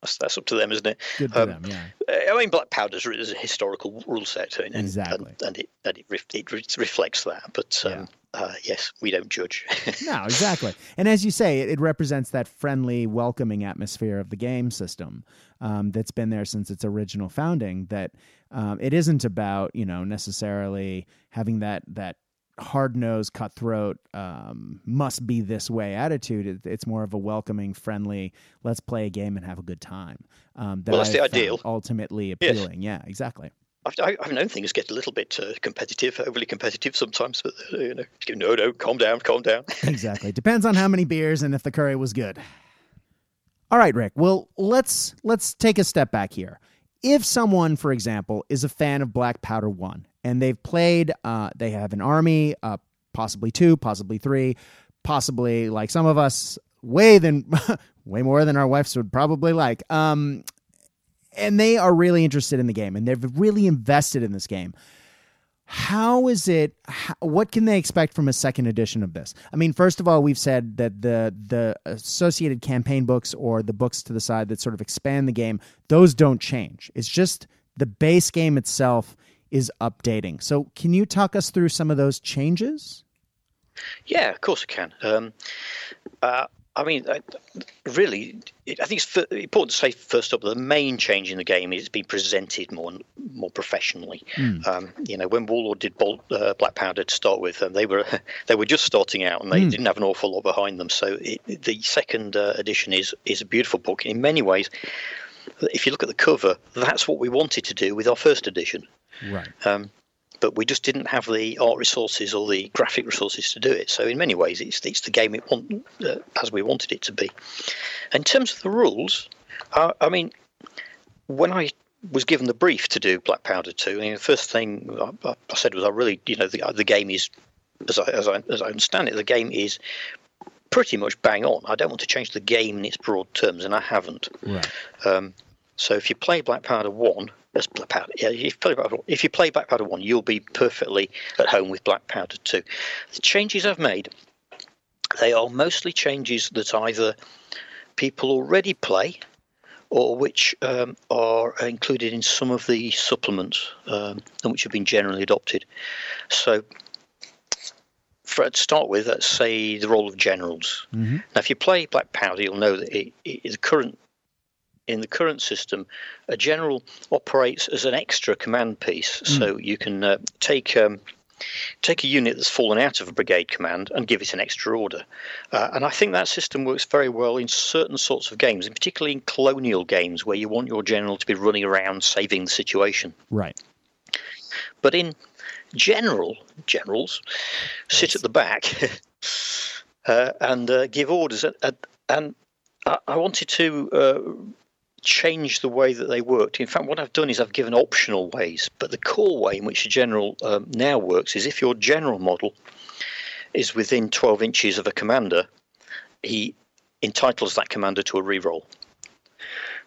B: that's, that's up to them, isn't it?
A: Good for um, them, yeah.
B: I mean, Black Powder is a historical rule set,
A: and, exactly,
B: and, and it and it, it, reflects that. But um, yeah. uh, yes, we don't judge.
A: no, exactly. And as you say, it, it, represents that friendly, welcoming atmosphere of the game system um, that's been there since its original founding. That um, it isn't about you know necessarily having that that hard nosed, cutthroat, um, must be this way attitude. It, it's more of a welcoming, friendly, let's play a game and have a good time. Um,
B: that well, that's I've the ideal.
A: Ultimately appealing. Yes. Yeah, exactly.
B: I've, I've known things get a little bit uh, competitive, overly competitive sometimes, but uh, you know, no, no, calm down, calm down.
A: exactly. Depends on how many beers and if the curry was good. All right, Rick. Well, let's let's take a step back here. If someone, for example, is a fan of Black Powder One and they've played. Uh, they have an army, uh, possibly two, possibly three, possibly like some of us, way than way more than our wives would probably like. Um, and they are really interested in the game, and they've really invested in this game. How is it? What can they expect from a second edition of this? I mean, first of all, we've said that the the associated campaign books or the books to the side that sort of expand the game, those don't change. It's just the base game itself is updating. So, can you talk us through some of those changes?
B: Yeah, of course I can. Um, uh, I mean, really, I think it's important to say first up the main change in the game is it's been presented more more professionally. Mm. Um, you know, when Warlord did Bolt, uh, Black Powder to start with, um, they were they were just starting out and they mm. didn't have an awful lot behind them. So it, the second uh, edition is is a beautiful book in many ways. If you look at the cover, that's what we wanted to do with our first edition.
A: Right.
B: Um, but we just didn't have the art resources or the graphic resources to do it. So in many ways, it's it's the game it want, uh, as we wanted it to be. In terms of the rules, uh, I mean, when I was given the brief to do Black Powder 2, I mean, the first thing I, I said was, I really, you know, the, the game is, as I, as, I, as I understand it, the game is pretty much bang on. I don't want to change the game in its broad terms, and I haven't.
A: Right.
B: Um, so if you play Black Powder 1, Black Powder. Yeah, if you, play Black Powder, if you play Black Powder 1, you'll be perfectly at home with Black Powder 2. The changes I've made, they are mostly changes that either people already play or which um, are included in some of the supplements um, and which have been generally adopted. So, for, to start with, let's say the role of generals. Mm-hmm. Now, if you play Black Powder, you'll know that it, it, the current in the current system, a general operates as an extra command piece. Mm. So you can uh, take um, take a unit that's fallen out of a brigade command and give it an extra order. Uh, and I think that system works very well in certain sorts of games, and particularly in colonial games where you want your general to be running around saving the situation.
A: Right.
B: But in general, generals sit at the back uh, and uh, give orders. and I wanted to uh, change the way that they worked. In fact, what I've done is I've given optional ways, but the core way in which a general um, now works is if your general model is within 12 inches of a commander, he entitles that commander to a reroll.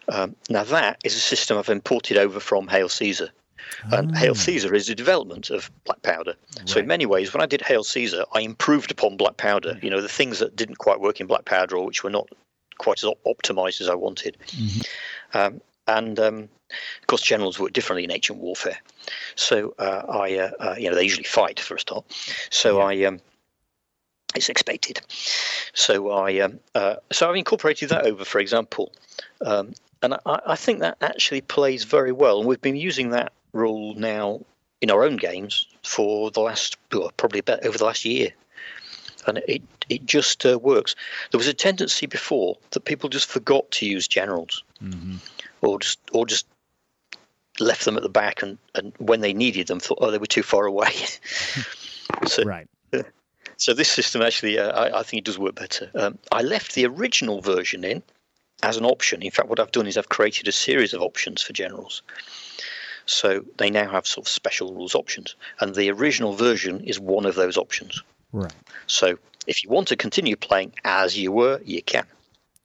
B: Um, now, that is a system I've imported over from Hail Caesar. And oh. Hail Caesar is a development of Black Powder. Right. So in many ways, when I did Hail Caesar, I improved upon Black Powder. You know, the things that didn't quite work in Black Powder or which were not quite as optimized as I wanted. Mm-hmm. Um, and um, of course, generals work differently in ancient warfare. So uh, I, uh, uh, you know, they usually fight for a start. So yeah. I, um, it's expected. So I, um, uh, so I've incorporated that over, for example, um, and I, I, think that actually plays very well. And we've been using that rule now in our own games for the last well, probably about over the last year, and it it just uh, works. There was a tendency before that people just forgot to use generals, mm-hmm. or just or just left them at the back, and, and when they needed them, thought oh they were too far away.
A: so, right.
B: So this system actually, uh, I, I, think it does work better. Um, I left the original version in as an option. In fact, what I've done is I've created a series of options for generals. So they now have sort of special rules options, and the original version is one of those options.
A: Right.
B: So if you want to continue playing as you were, you can.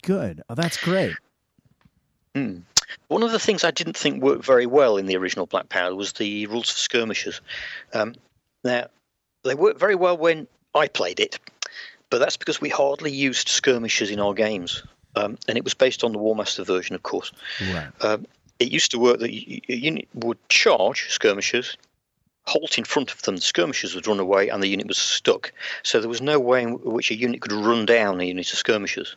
A: Good. Oh, that's great.
B: Mm. One of the things I didn't think worked very well in the original Black Powder was the rules for skirmishers. Um, now, they worked very well when I played it, but that's because we hardly used skirmishers in our games. Um, and it was based on the Warmaster version, of course.
A: Right.
B: Um, it used to work that a unit would charge skirmishers, halt in front of them, the skirmishers would run away, and the unit was stuck. So there was no way in which a unit could run down a unit of skirmishers,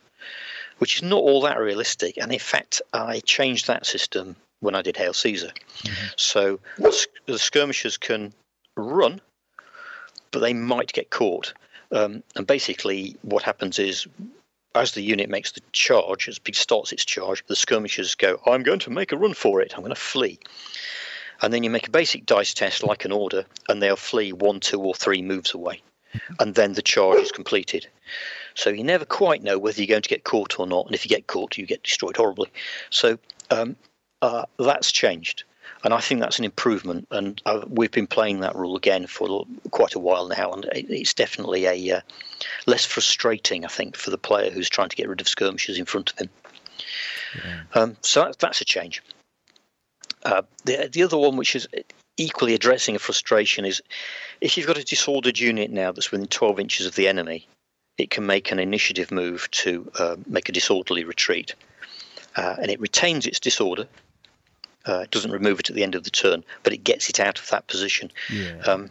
B: which is not all that realistic. And in fact, I changed that system when I did Hail Caesar. Mm-hmm. So the skirmishers can run, but they might get caught. Um, and basically, what happens is as the unit makes the charge, as it starts its charge, the skirmishers go, I'm going to make a run for it, I'm going to flee. And then you make a basic dice test like an order, and they'll flee one, two, or three moves away. And then the charge is completed. So you never quite know whether you're going to get caught or not, and if you get caught, you get destroyed horribly. So um, uh, that's changed and I think that's an improvement. And uh, we've been playing that rule again for quite a while now, and it's definitely a uh, less frustrating, I think, for the player who's trying to get rid of skirmishers in front of him. Yeah. Um, so that's a change. Uh, the the other one, which is equally addressing a frustration, is if you've got a disordered unit now that's within 12 inches of the enemy, it can make an initiative move to uh, make a disorderly retreat. Uh, and it retains its disorder uh, it doesn't remove it at the end of the turn, but it gets it out of that position.
A: Yeah. Um,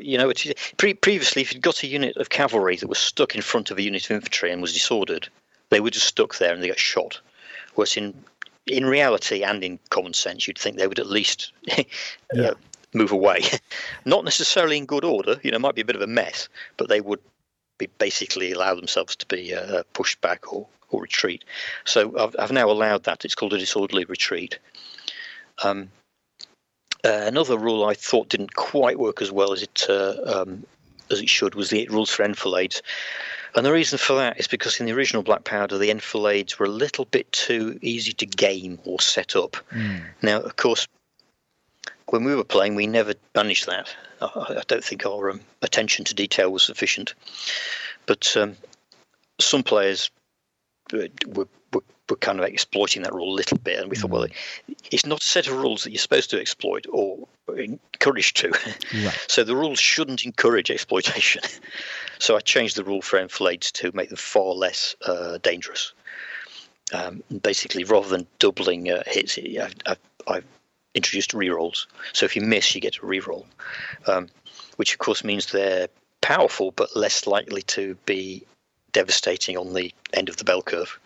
B: you know, pre- previously, if you'd got a unit of cavalry that was stuck in front of a unit of infantry and was disordered, they were just stuck there and they got shot. Whereas in in reality and in common sense, you'd think they would at least uh, yeah. move away. Not necessarily in good order. You know, it might be a bit of a mess, but they would be basically allow themselves to be uh, pushed back or, or retreat. So I've, I've now allowed that. It's called a disorderly retreat. Um, uh, another rule I thought didn't quite work as well as it uh, um, as it should was the rules for enfilades. And the reason for that is because in the original Black Powder, the enfilades were a little bit too easy to game or set up. Mm. Now, of course, when we were playing, we never managed that. I, I don't think our um, attention to detail was sufficient. But um, some players were, were were kind of exploiting that rule a little bit, and we thought, well, mm. it's not a set of rules that you're supposed to exploit or encouraged to. Right. so the rules shouldn't encourage exploitation. so I changed the rule for enfilades to make them far less uh, dangerous. Um, basically, rather than doubling uh, hits, I've, I've, I've introduced rerolls. So if you miss, you get a reroll, um, which of course means they're powerful but less likely to be devastating on the end of the bell curve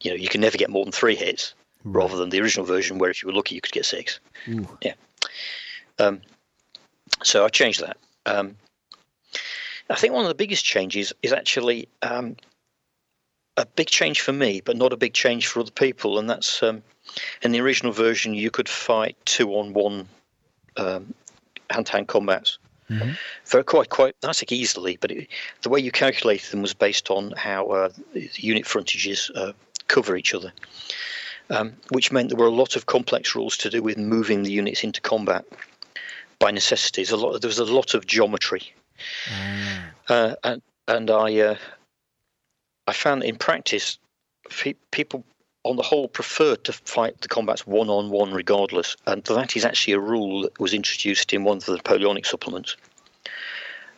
B: you know you can never get more than three hits, right. rather than the original version where if you were lucky you could get six. Ooh. Yeah. Um, so I changed that. Um, I think one of the biggest changes is actually um, a big change for me, but not a big change for other people, and that's um, in the original version you could fight two on one um, hand-to-hand combats. Mm-hmm. For quite quite that's like easily, but it, the way you calculated them was based on how uh, unit frontages uh, cover each other, um, which meant there were a lot of complex rules to do with moving the units into combat by necessity. A lot, there was a lot of geometry, mm. uh, and and I uh, I found in practice pe- people on the whole preferred to fight the combats one on one regardless, and that is actually a rule that was introduced in one of the Napoleonic supplements.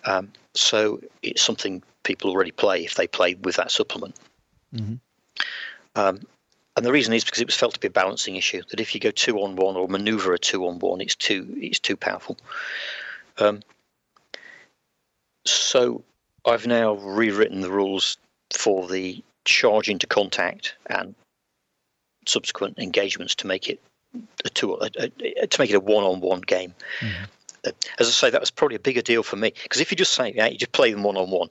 B: Um, so it's something people already play if they play with that supplement. Mm-hmm. Um, and the reason is because it was felt to be a balancing issue that if you go two on one or maneuver a two on one, it's too it's too powerful. Um, so I've now rewritten the rules for the charge into contact and subsequent engagements to make it a two a, a, to make it a one-on-one game. Mm-hmm. Uh, as I say, that was probably a bigger deal for me because if you just say, yeah, you just play them one-on-one,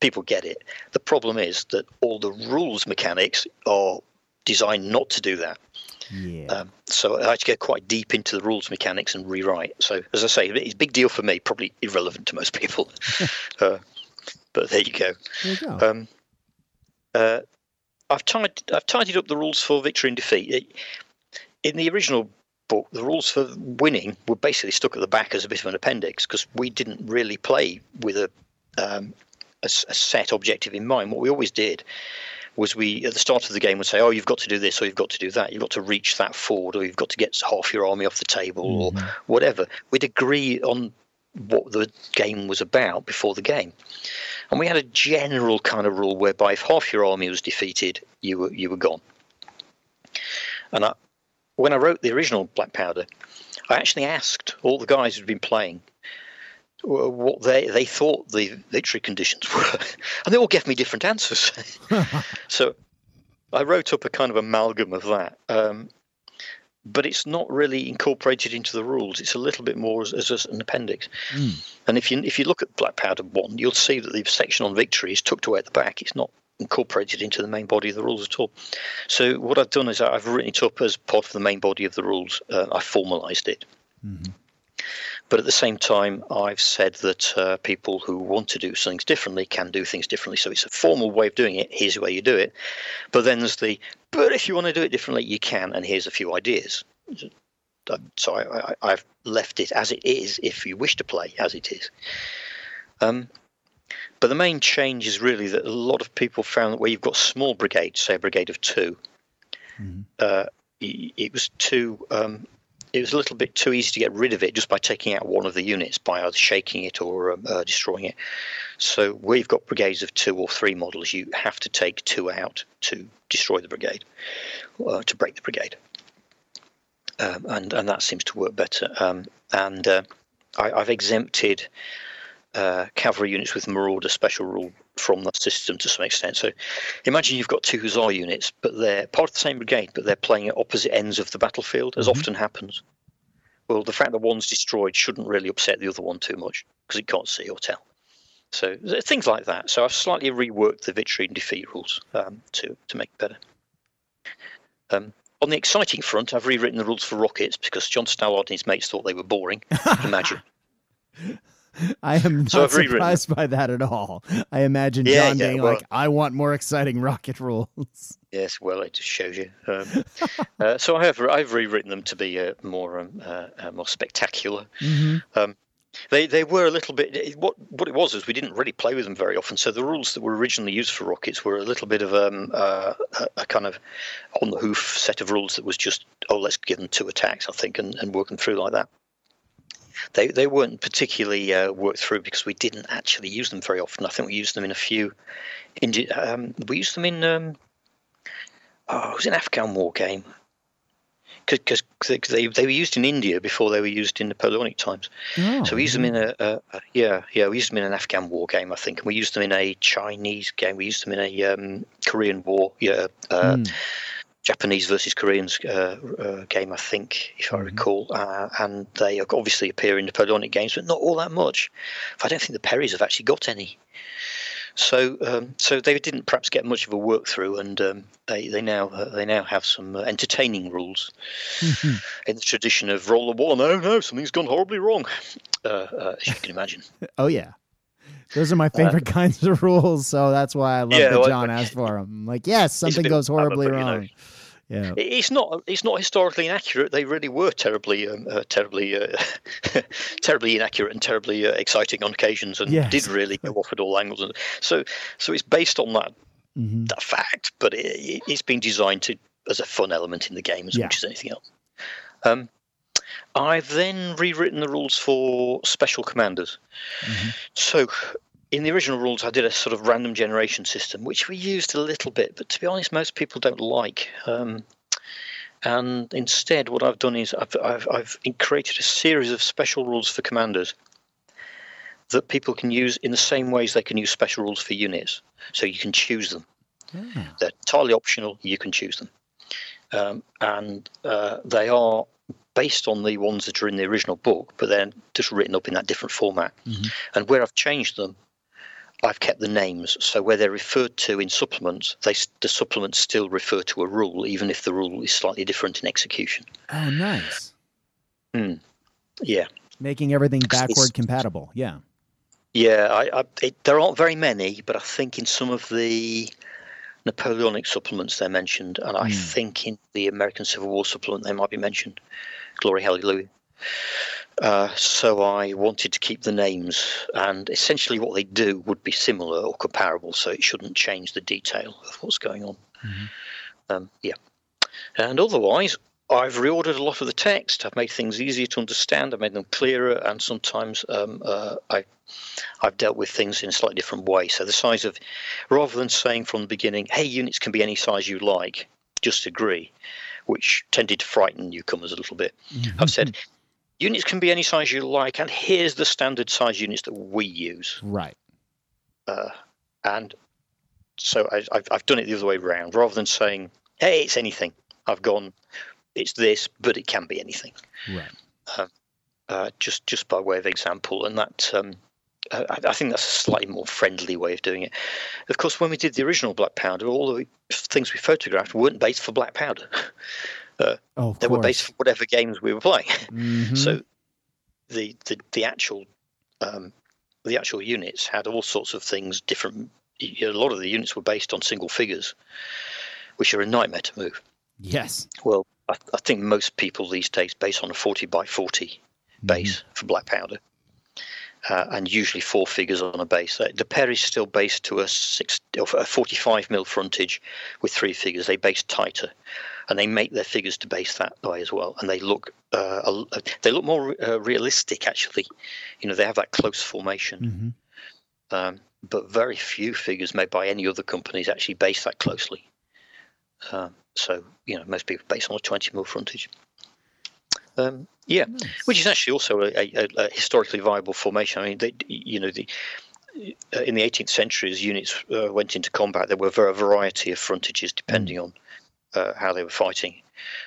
B: people get it. The problem is that all the rules mechanics are designed not to do that.
A: Yeah. Um,
B: so I had to get quite deep into the rules mechanics and rewrite. So as I say, it's a big deal for me, probably irrelevant to most people. uh, but there you go.
A: There you go. Um,
B: uh, I've tied, I've tidied up the rules for victory and defeat. In the original book, the rules for winning were basically stuck at the back as a bit of an appendix because we didn't really play with a, um, a, a set objective in mind. What we always did was we at the start of the game would say, "Oh, you've got to do this, or you've got to do that. You've got to reach that ford, or you've got to get half your army off the table, mm-hmm. or whatever." We'd agree on what the game was about before the game, and we had a general kind of rule whereby if half your army was defeated, you were you were gone. And I, when I wrote the original Black Powder, I actually asked all the guys who'd been playing what they they thought the victory conditions were, and they all gave me different answers. so I wrote up a kind of amalgam of that. Um, but it's not really incorporated into the rules. It's a little bit more as, as an appendix. Mm. And if you if you look at Black Powder One, you'll see that the section on victory is tucked away at the back. It's not incorporated into the main body of the rules at all. So what I've done is I've written it up as part of the main body of the rules. Uh, I formalised it. Mm-hmm. But at the same time, I've said that uh, people who want to do things differently can do things differently. So it's a formal way of doing it. Here's the way you do it. But then there's the, but if you want to do it differently, you can. And here's a few ideas. So I, have left it as it is if you wish to play as it is. Um, but the main change is really that a lot of people found that where you've got small brigades, say a brigade of 2 mm-hmm. uh, it was too um, it was a little bit too easy to get rid of it just by taking out one of the units by either shaking it or um, uh, destroying it. So we've got brigades of two or three models. You have to take two out to destroy the brigade, uh, to break the brigade, um, and and that seems to work better. Um, and uh, I, have exempted uh, cavalry units with Marauder special rule from that system to some extent. So imagine you've got two Hussar units, but they're part of the same brigade, but they're playing at opposite ends of the battlefield, as mm-hmm. often happens. Well, the fact that one's destroyed shouldn't really upset the other one too much because it can't see or tell. So things like that. So I've slightly reworked the victory and defeat rules um, to to make it better. Um, on the exciting front, I've rewritten the rules for rockets because John Stallard and his mates thought they were boring. Imagine.
A: I am not so surprised by that at all. I imagine yeah, John yeah, being well, like, "I want more exciting rocket rules."
B: Yes, well, it just shows you. Um, uh, so I have I've rewritten them to be uh, more um, uh, uh more spectacular. Mm-hmm. Um, they they were a little bit. What what it was is we didn't really play with them very often. So the rules that were originally used for rockets were a little bit of um, uh, a, a, kind of on the hoof set of rules that was just oh let's give them two attacks I think and, and work them through like that they they weren't particularly uh, worked through because we didn't actually use them very often. I think we used them in a few. In, um, we used them in um, oh, it was an Afghan war game because they they were used in India before they were used in Napoleonic times. Oh, so we used them in a, a, a, yeah yeah we used them in an Afghan war game I think, and we used them in a Chinese game. We used them in a um, Korean war yeah. Uh, mm. Japanese versus Koreans uh, uh, game, I think, if I mm-hmm. recall, uh, and they obviously appear in the Napoleonic games, but not all that much. I don't think the Perrys have actually got any. So, um, so they didn't perhaps get much of a work through, and um, they they now uh, they now have some uh, entertaining rules mm-hmm. in the tradition of roll the wall. No, no, something's gone horribly wrong, uh, as you can imagine.
A: oh yeah. Those are my favorite uh, kinds of rules, so that's why I love yeah, that John asked for them. I'm like, yes, something goes horribly wrong. You know,
B: yeah. It's not. It's not historically inaccurate. They really were terribly, um, uh, terribly, uh, terribly inaccurate and terribly uh, exciting on occasions, and yes. did really go off at all angles. And so, so it's based on that mm-hmm. that fact, but it, has been designed to as a fun element in the game as yeah. much as anything else. Um, I've then rewritten the rules for special commanders. Mm-hmm. So in the original rules, I did a sort of random generation system, which we used a little bit, but to be honest, most people don't like. Um, and instead, what I've done is I've, I've, I've, created a series of special rules for commanders that people can use in the same ways they can use special rules for units. So you can choose them. Mm. They're entirely optional. You can choose them. um, and uh, they are based on the ones that are in the original book, but they're just written up in that different format. Mm-hmm. And where I've changed them, I've kept the names. So where they're referred to in supplements, they, the supplements still refer to a rule, even if the rule is slightly different in execution.
A: Oh, nice.
B: Mm. Yeah.
A: Making everything backward compatible. Yeah.
B: Yeah, I, I, it, there aren't very many, but I think in some of the Napoleonic supplements they're mentioned, and I mm. think in the American Civil War supplement they might be mentioned. Glory, hallelujah. Uh, so I wanted to keep the names, and essentially what they do would be similar or comparable, so it shouldn't change the detail of what's going on. Mm-hmm. Um, yeah, and otherwise, I've reordered a lot of the text. I've made things easier to understand. I've made them clearer, and sometimes um, uh, I, I've dealt with things in a slightly different way. So the size of, rather than saying from the beginning, "Hey, units can be any size you like," just agree, which tended to frighten newcomers a little bit. Mm-hmm. I've said units can be any size you like, and here's the standard size units that we use.
A: Right.
B: Uh, and so I, have I've done it the other way around. Rather than saying, "Hey, it's anything," I've gone, "It's this, but it can be anything."
A: Right.
B: Uh, uh, just just by way of example, and that um, I, I, think that's a slightly more friendly way of doing it. Of course, when we did the original Black Powder, all the things we photographed weren't based for Black Powder.
A: Uh, oh,
B: they course. were based for whatever games we were playing. Mm-hmm. So the, the the actual um, the actual units had all sorts of things different. A lot of the units were based on single figures, which are a nightmare to move.
A: Yes.
B: Well, I, I think most people these days base on a forty by 40 mm-hmm. base for black powder. Uh, and usually four figures on a base. Uh, the Perrys still based to a, six, a 45 mil frontage with three figures. They base tighter and they make their figures to base that way as well, and they look uh, they look more uh, realistic actually. You know, they have that close formation, mm-hmm. um, but very few figures made by any other companies actually base that closely. Um, so you know, most people base on a 20 mil frontage. Um, yeah, nice. which is actually also a, a, a, historically viable formation. I mean, they, you know, the uh, in the 18th century, as units uh, went into combat, there were a variety of frontages depending mm. on uh, how they were fighting,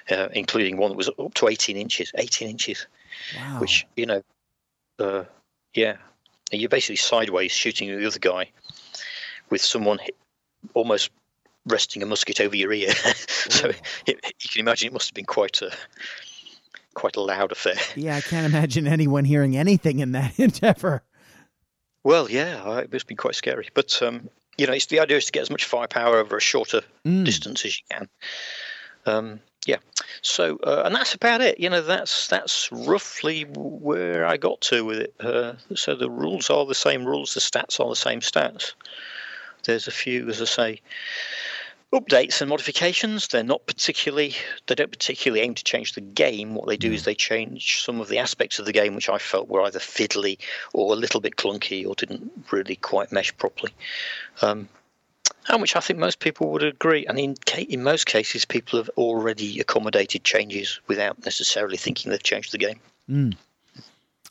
B: uh, including one that was up to 18 inches. 18 inches,
A: wow.
B: which you know, uh, yeah, and you're basically sideways shooting the other guy with someone almost resting a musket over your ear. so it, you can imagine it must have been quite a quite a loud affair.
A: Yeah, I can't imagine anyone hearing anything in that endeavor.
B: Well, yeah, it must be quite scary. But um, you know, it's the idea is to get as much firepower over a shorter mm. distance as you can. Um, yeah. So, uh, and that's about it. You know, that's that's roughly where I got to with it. Uh, so the rules are the same rules, the stats are the same stats. There's a few, as I say, updates and modifications. They're not particularly, they don't particularly aim to change the game. What they do is mm. they change some of the aspects of the game which I felt were either fiddly or a little bit clunky or didn't really quite mesh properly. Um, and which I think most people would agree. And in in most cases, people have already accommodated changes without necessarily thinking they've changed the game.
A: Mm.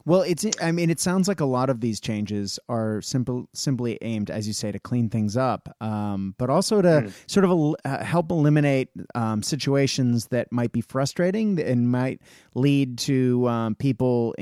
A: Well, it's. I mean, it sounds like a lot of these changes are simple, simply aimed, as you say, to clean things up, um, but also to mm. sort of uh, help eliminate um, situations that might be frustrating and might lead to um, people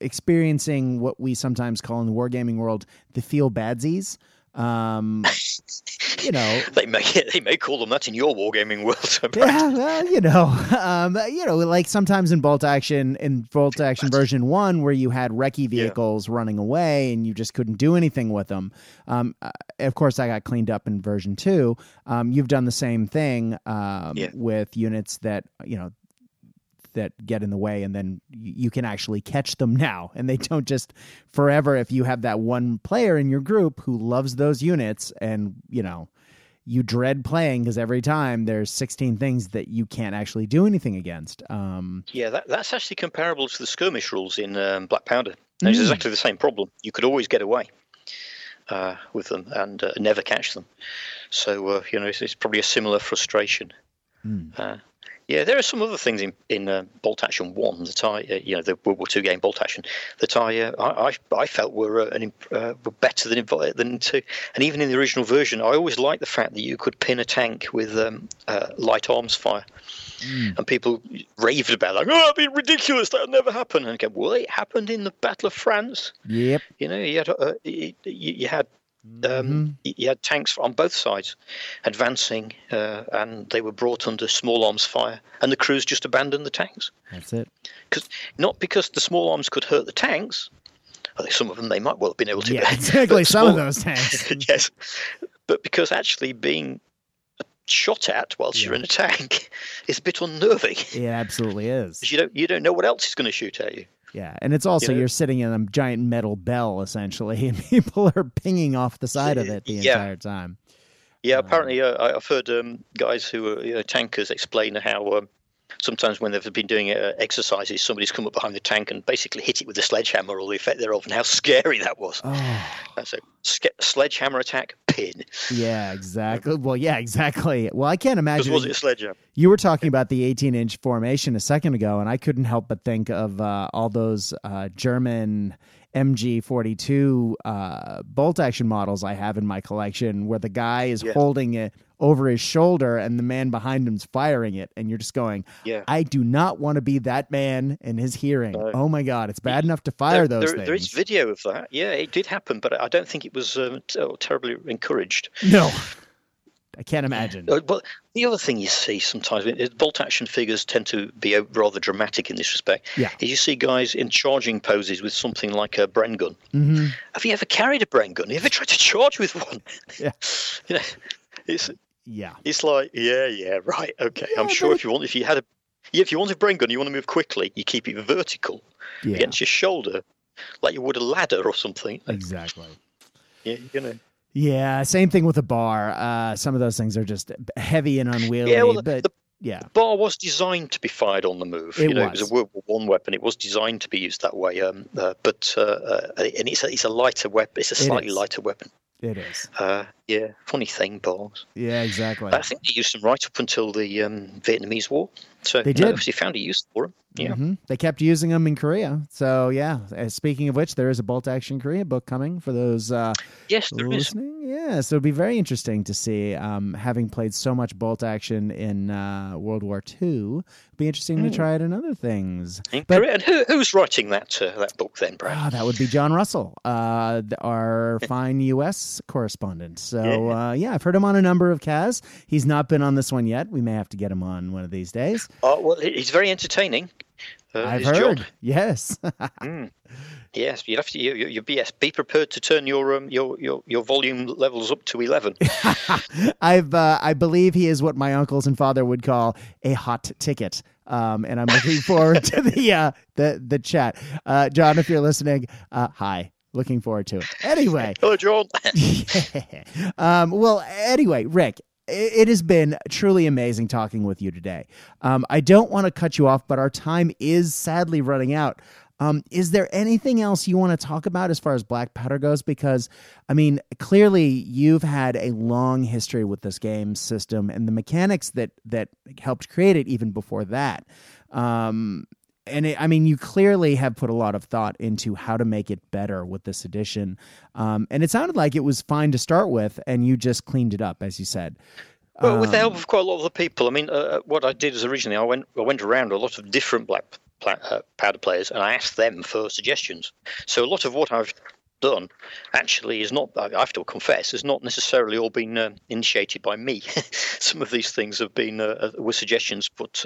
A: experiencing what we sometimes call in the wargaming world the feel badsies. Um, you know,
B: they may they may call them that in your wargaming world.
A: yeah, well, you know, um, you know, like sometimes in bolt action, in bolt action version one, where you had recce vehicles yeah. running away and you just couldn't do anything with them. Um, uh, of course, I got cleaned up in version two. Um, you've done the same thing um, yeah. with units that you know that get in the way and then you can actually catch them now. And they don't just forever if you have that one player in your group who loves those units and you know you dread playing because every time there's 16 things that you can't actually do anything against um,
B: yeah that, that's actually comparable to the skirmish rules in um, black powder. It's mm. exactly the same problem. You could always get away uh, with them and uh, never catch them. So uh, you know it's, it's, probably a similar frustration. Mm. Yeah, there are some other things in in uh, Bolt Action One that I, uh, you know, the World War Two game Bolt Action that I uh, I, I felt were uh, an, uh, were better than than two, and even in the original version, I always liked the fact that you could pin a tank with um, uh, light arms fire. mm. and people raved about like, oh, it'd be ridiculous, that'll never happen. And I go, well, it happened in the Battle of France.
A: Yep.
B: You know, you had uh, you, you had um, mm-hmm. you had tanks on both sides advancing, uh, and they were brought under small arms fire, and the crews just abandoned the tanks.
A: That's it.
B: Because not because the small arms could hurt the tanks. Some of them they might well have been able to.
A: Yeah, exactly. Some of those tanks.
B: yes, but because actually being shot at whilst yeah. you're in a tank is a bit unnerving.
A: It absolutely is.
B: You don't you don't know what else is going to shoot at you.
A: Yeah, and it's also you are sitting in a giant metal bell essentially, and people are pinging off the side of it the yeah. entire time.
B: Yeah, apparently uh, I've heard um, guys who are you know, tankers explain how um, sometimes when they've been doing uh, exercises, somebody's come up behind the tank and basically hit it with a sledgehammer or the effect thereof, and how scary that was.
A: Oh.
B: That's a sledgehammer attack pin.
A: Yeah, exactly. Well, yeah, exactly. Well, I can't imagine.
B: Was it a sledgehammer?
A: You were talking about the 18 inch formation a second ago, and I couldn't help but think of uh, all those uh, German MG42 uh, bolt action models I have in my collection where the guy is yeah. holding it over his shoulder and the man behind him's firing it. And you're just going,
B: yeah.
A: I do not want to be that man in his hearing. oh my God, it's bad enough to fire
B: there,
A: those
B: there,
A: things.
B: There is video of that. Yeah, it did happen, but I don't think it was um, terribly encouraged.
A: No. I can't imagine.
B: Uh, but the other thing you see sometimes, bolt action figures tend to be rather dramatic in this respect.
A: Yeah.
B: Is you see guys in charging poses with something like a Bren gun.
A: Mm-hmm.
B: Have you ever carried a Bren gun? Have you ever tried to charge with one?
A: Yeah.
B: you know, it's
A: yeah.
B: It's like yeah, yeah, right, okay. Yeah, I'm sure if you want, if you had a, yeah, if you want a Bren gun, you want to move quickly, you keep it vertical yeah. against your shoulder, like you would a ladder or something.
A: Exactly.
B: Yeah, you know.
A: Yeah, same thing with the BAR. Uh, some of those things are just heavy and unwieldy. Yeah, well, but
B: the,
A: yeah,
B: the BAR was designed to be fired on the move.
A: It
B: you know,
A: was.
B: it was a World War One weapon. It was designed to be used that way. Um, uh, but uh, uh, and it's a, it's a lighter weapon. It's a slightly lighter weapon.
A: It is.
B: Yeah, funny thing, BARs.
A: Yeah, exactly.
B: I think they used them right up until the um, Vietnamese War. So
A: they did.
B: Obviously, found a use for them. Yeah,
A: mm-hmm. they kept using them in Korea. So yeah. Uh, speaking of which, there is a Bolt Action Korea book coming for those. Uh,
B: yes, there
A: listening. Is. Yeah, so it'd be very interesting to see. Um, having played so much Bolt Action in uh, World War II, it'd be interesting mm. to hmm. try it in other things.
B: In but, Korea, and who, who's writing that uh, that book then, Brad?
A: Oh, that would be John Russell, uh, our fine U.S. correspondent. So yeah. Uh, yeah, I've heard him on a number of Kaz. He's not been on this one yet. We may have to get him on one of these days.
B: Oh well, he's very entertaining.
A: Uh, I've heard. Job. Yes.
B: mm. Yes, you have to. You, you, yes, be prepared to turn your um, your, your your volume levels up to eleven.
A: I've uh, I believe he is what my uncles and father would call a hot ticket. Um, and I'm looking forward to the uh, the the chat. Uh, John, if you're listening, uh, hi. Looking forward to it. Anyway.
B: Hello,
A: yeah. um, well, anyway, Rick, it has been truly amazing talking with you today. Um, I don't want to cut you off, but our time is sadly running out. Um, is there anything else you want to talk about as far as Black Powder goes? Because, I mean, clearly you've had a long history with this game system and the mechanics that that helped create it even before that. Um, and it, I mean, you clearly have put a lot of thought into how to make it better with this edition. Um, and it sounded like it was fine to start with, and you just cleaned it up, as you said.
B: Well, with the help um, of quite a lot of the people. I mean, uh, uh, what I did is originally I went I went around a lot of different black uh, powder players, and I asked them for suggestions. So a lot of what I've done actually is not. I have to confess, has not necessarily all been uh, initiated by me. Some of these things have been uh, were suggestions put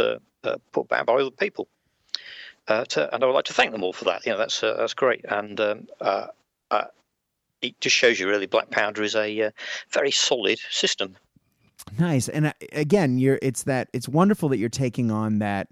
B: put back by other people. Uh, to, and I would like to thank them all for that. You know, that's uh, that's great, and um, uh, it just shows you really Black Powder is a very solid system.
A: Nice, and again, you're it's that it's wonderful that you're taking on that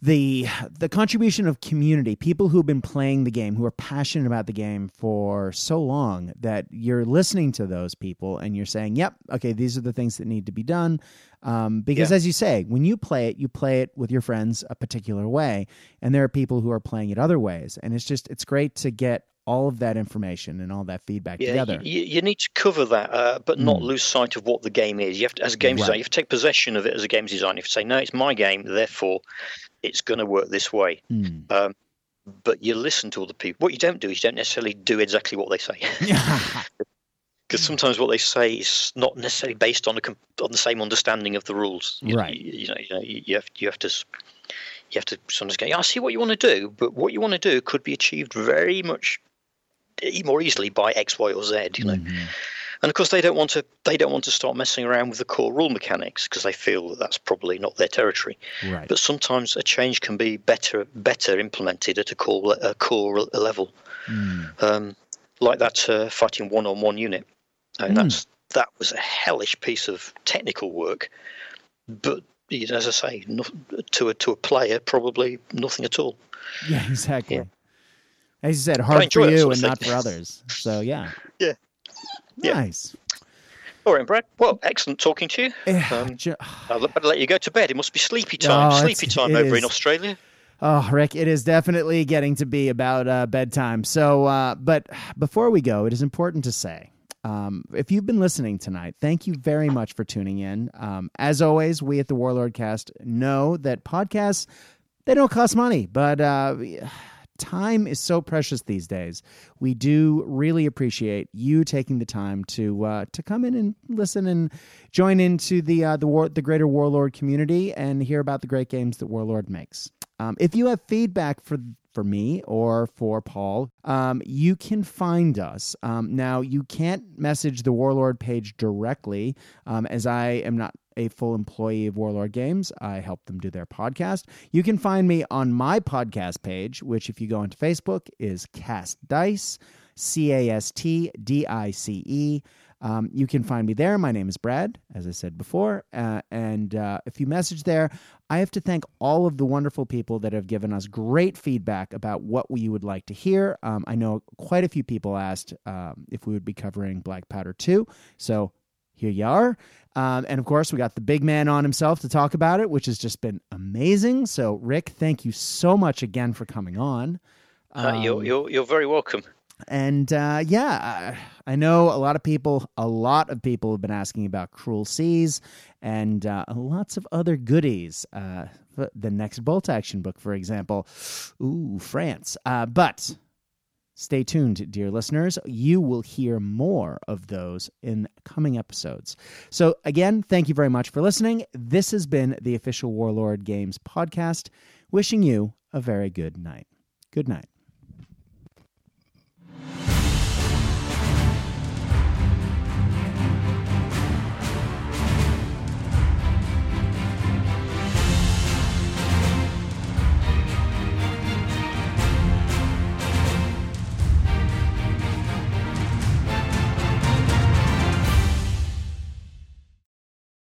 A: the the contribution of community, people who've been playing the game, who are passionate about the game for so long that you're listening to those people and you're saying, "Yep, okay, these are the things that need to be done." Um, because, yeah. as you say, when you play it, you play it with your friends a particular way, and there are people who are playing it other ways, and it's just it's great to get all of that information and all that feedback
B: yeah,
A: together.
B: You, you, need to cover that, uh, but not mm. lose sight of what the game is. You have to, as a game right. designer, you have to take possession of it as a game designer. You have to say, no, it's my game, therefore it's going to work this way.
A: Mm.
B: Um, but you listen to other people. What you don't do is you don't necessarily do exactly what they say. because sometimes what they say is not necessarily based on a on the same understanding of the rules. You,
A: right.
B: You, you, know, you know, you have you have to you have to sometimes go. Yeah, I see what you want to do, but what you want to do could be achieved very much more easily by X, Y, or Z. You know. Mm-hmm. And of course, they don't want to. They don't want to start messing around with the core rule mechanics because they feel that that's probably not their territory.
A: Right.
B: But sometimes a change can be better, better implemented at a core, a core level, mm. um, like that uh, fighting one-on-one unit. And mm. that's that was a hellish piece of technical work, but as I say, to a to a player, probably nothing at all.
A: Yeah, exactly. Yeah. As you said, hard for you and not for others. So yeah.
B: Yeah.
A: Nice.
B: All right, Brad. Well, excellent talking to you. Um, I'll better let you go to bed. It must be sleepy time. Oh, sleepy time over is. in Australia.
A: Oh, Rick, it is definitely getting to be about uh, bedtime. So, uh, but before we go, it is important to say um, if you've been listening tonight, thank you very much for tuning in. Um, as always, we at the Warlord Cast know that podcasts they don't cost money, but uh, time is so precious these days. We do really appreciate you taking the time to uh, to come in and listen and join into the uh, the war the greater Warlord community and hear about the great games that Warlord makes. Um, if you have feedback for for me or for Paul, um, you can find us. Um, now, you can't message the Warlord page directly, um, as I am not a full employee of Warlord Games. I help them do their podcast. You can find me on my podcast page, which, if you go onto Facebook, is Cast Dice, C A S T D I C E. Um, you can find me there. My name is Brad, as I said before. Uh, and uh, if you message there, I have to thank all of the wonderful people that have given us great feedback about what we would like to hear. Um, I know quite a few people asked um, if we would be covering Black Powder 2. So here you are. Um, and of course, we got the big man on himself to talk about it, which has just been amazing. So, Rick, thank you so much again for coming on.
B: Uh, you're, um, you're, you're very welcome.
A: And uh, yeah, I know a lot of people, a lot of people have been asking about Cruel Seas and uh, lots of other goodies. Uh, the next Bolt Action book, for example. Ooh, France. Uh, but stay tuned, dear listeners. You will hear more of those in coming episodes. So, again, thank you very much for listening. This has been the official Warlord Games podcast, wishing you a very good night. Good night.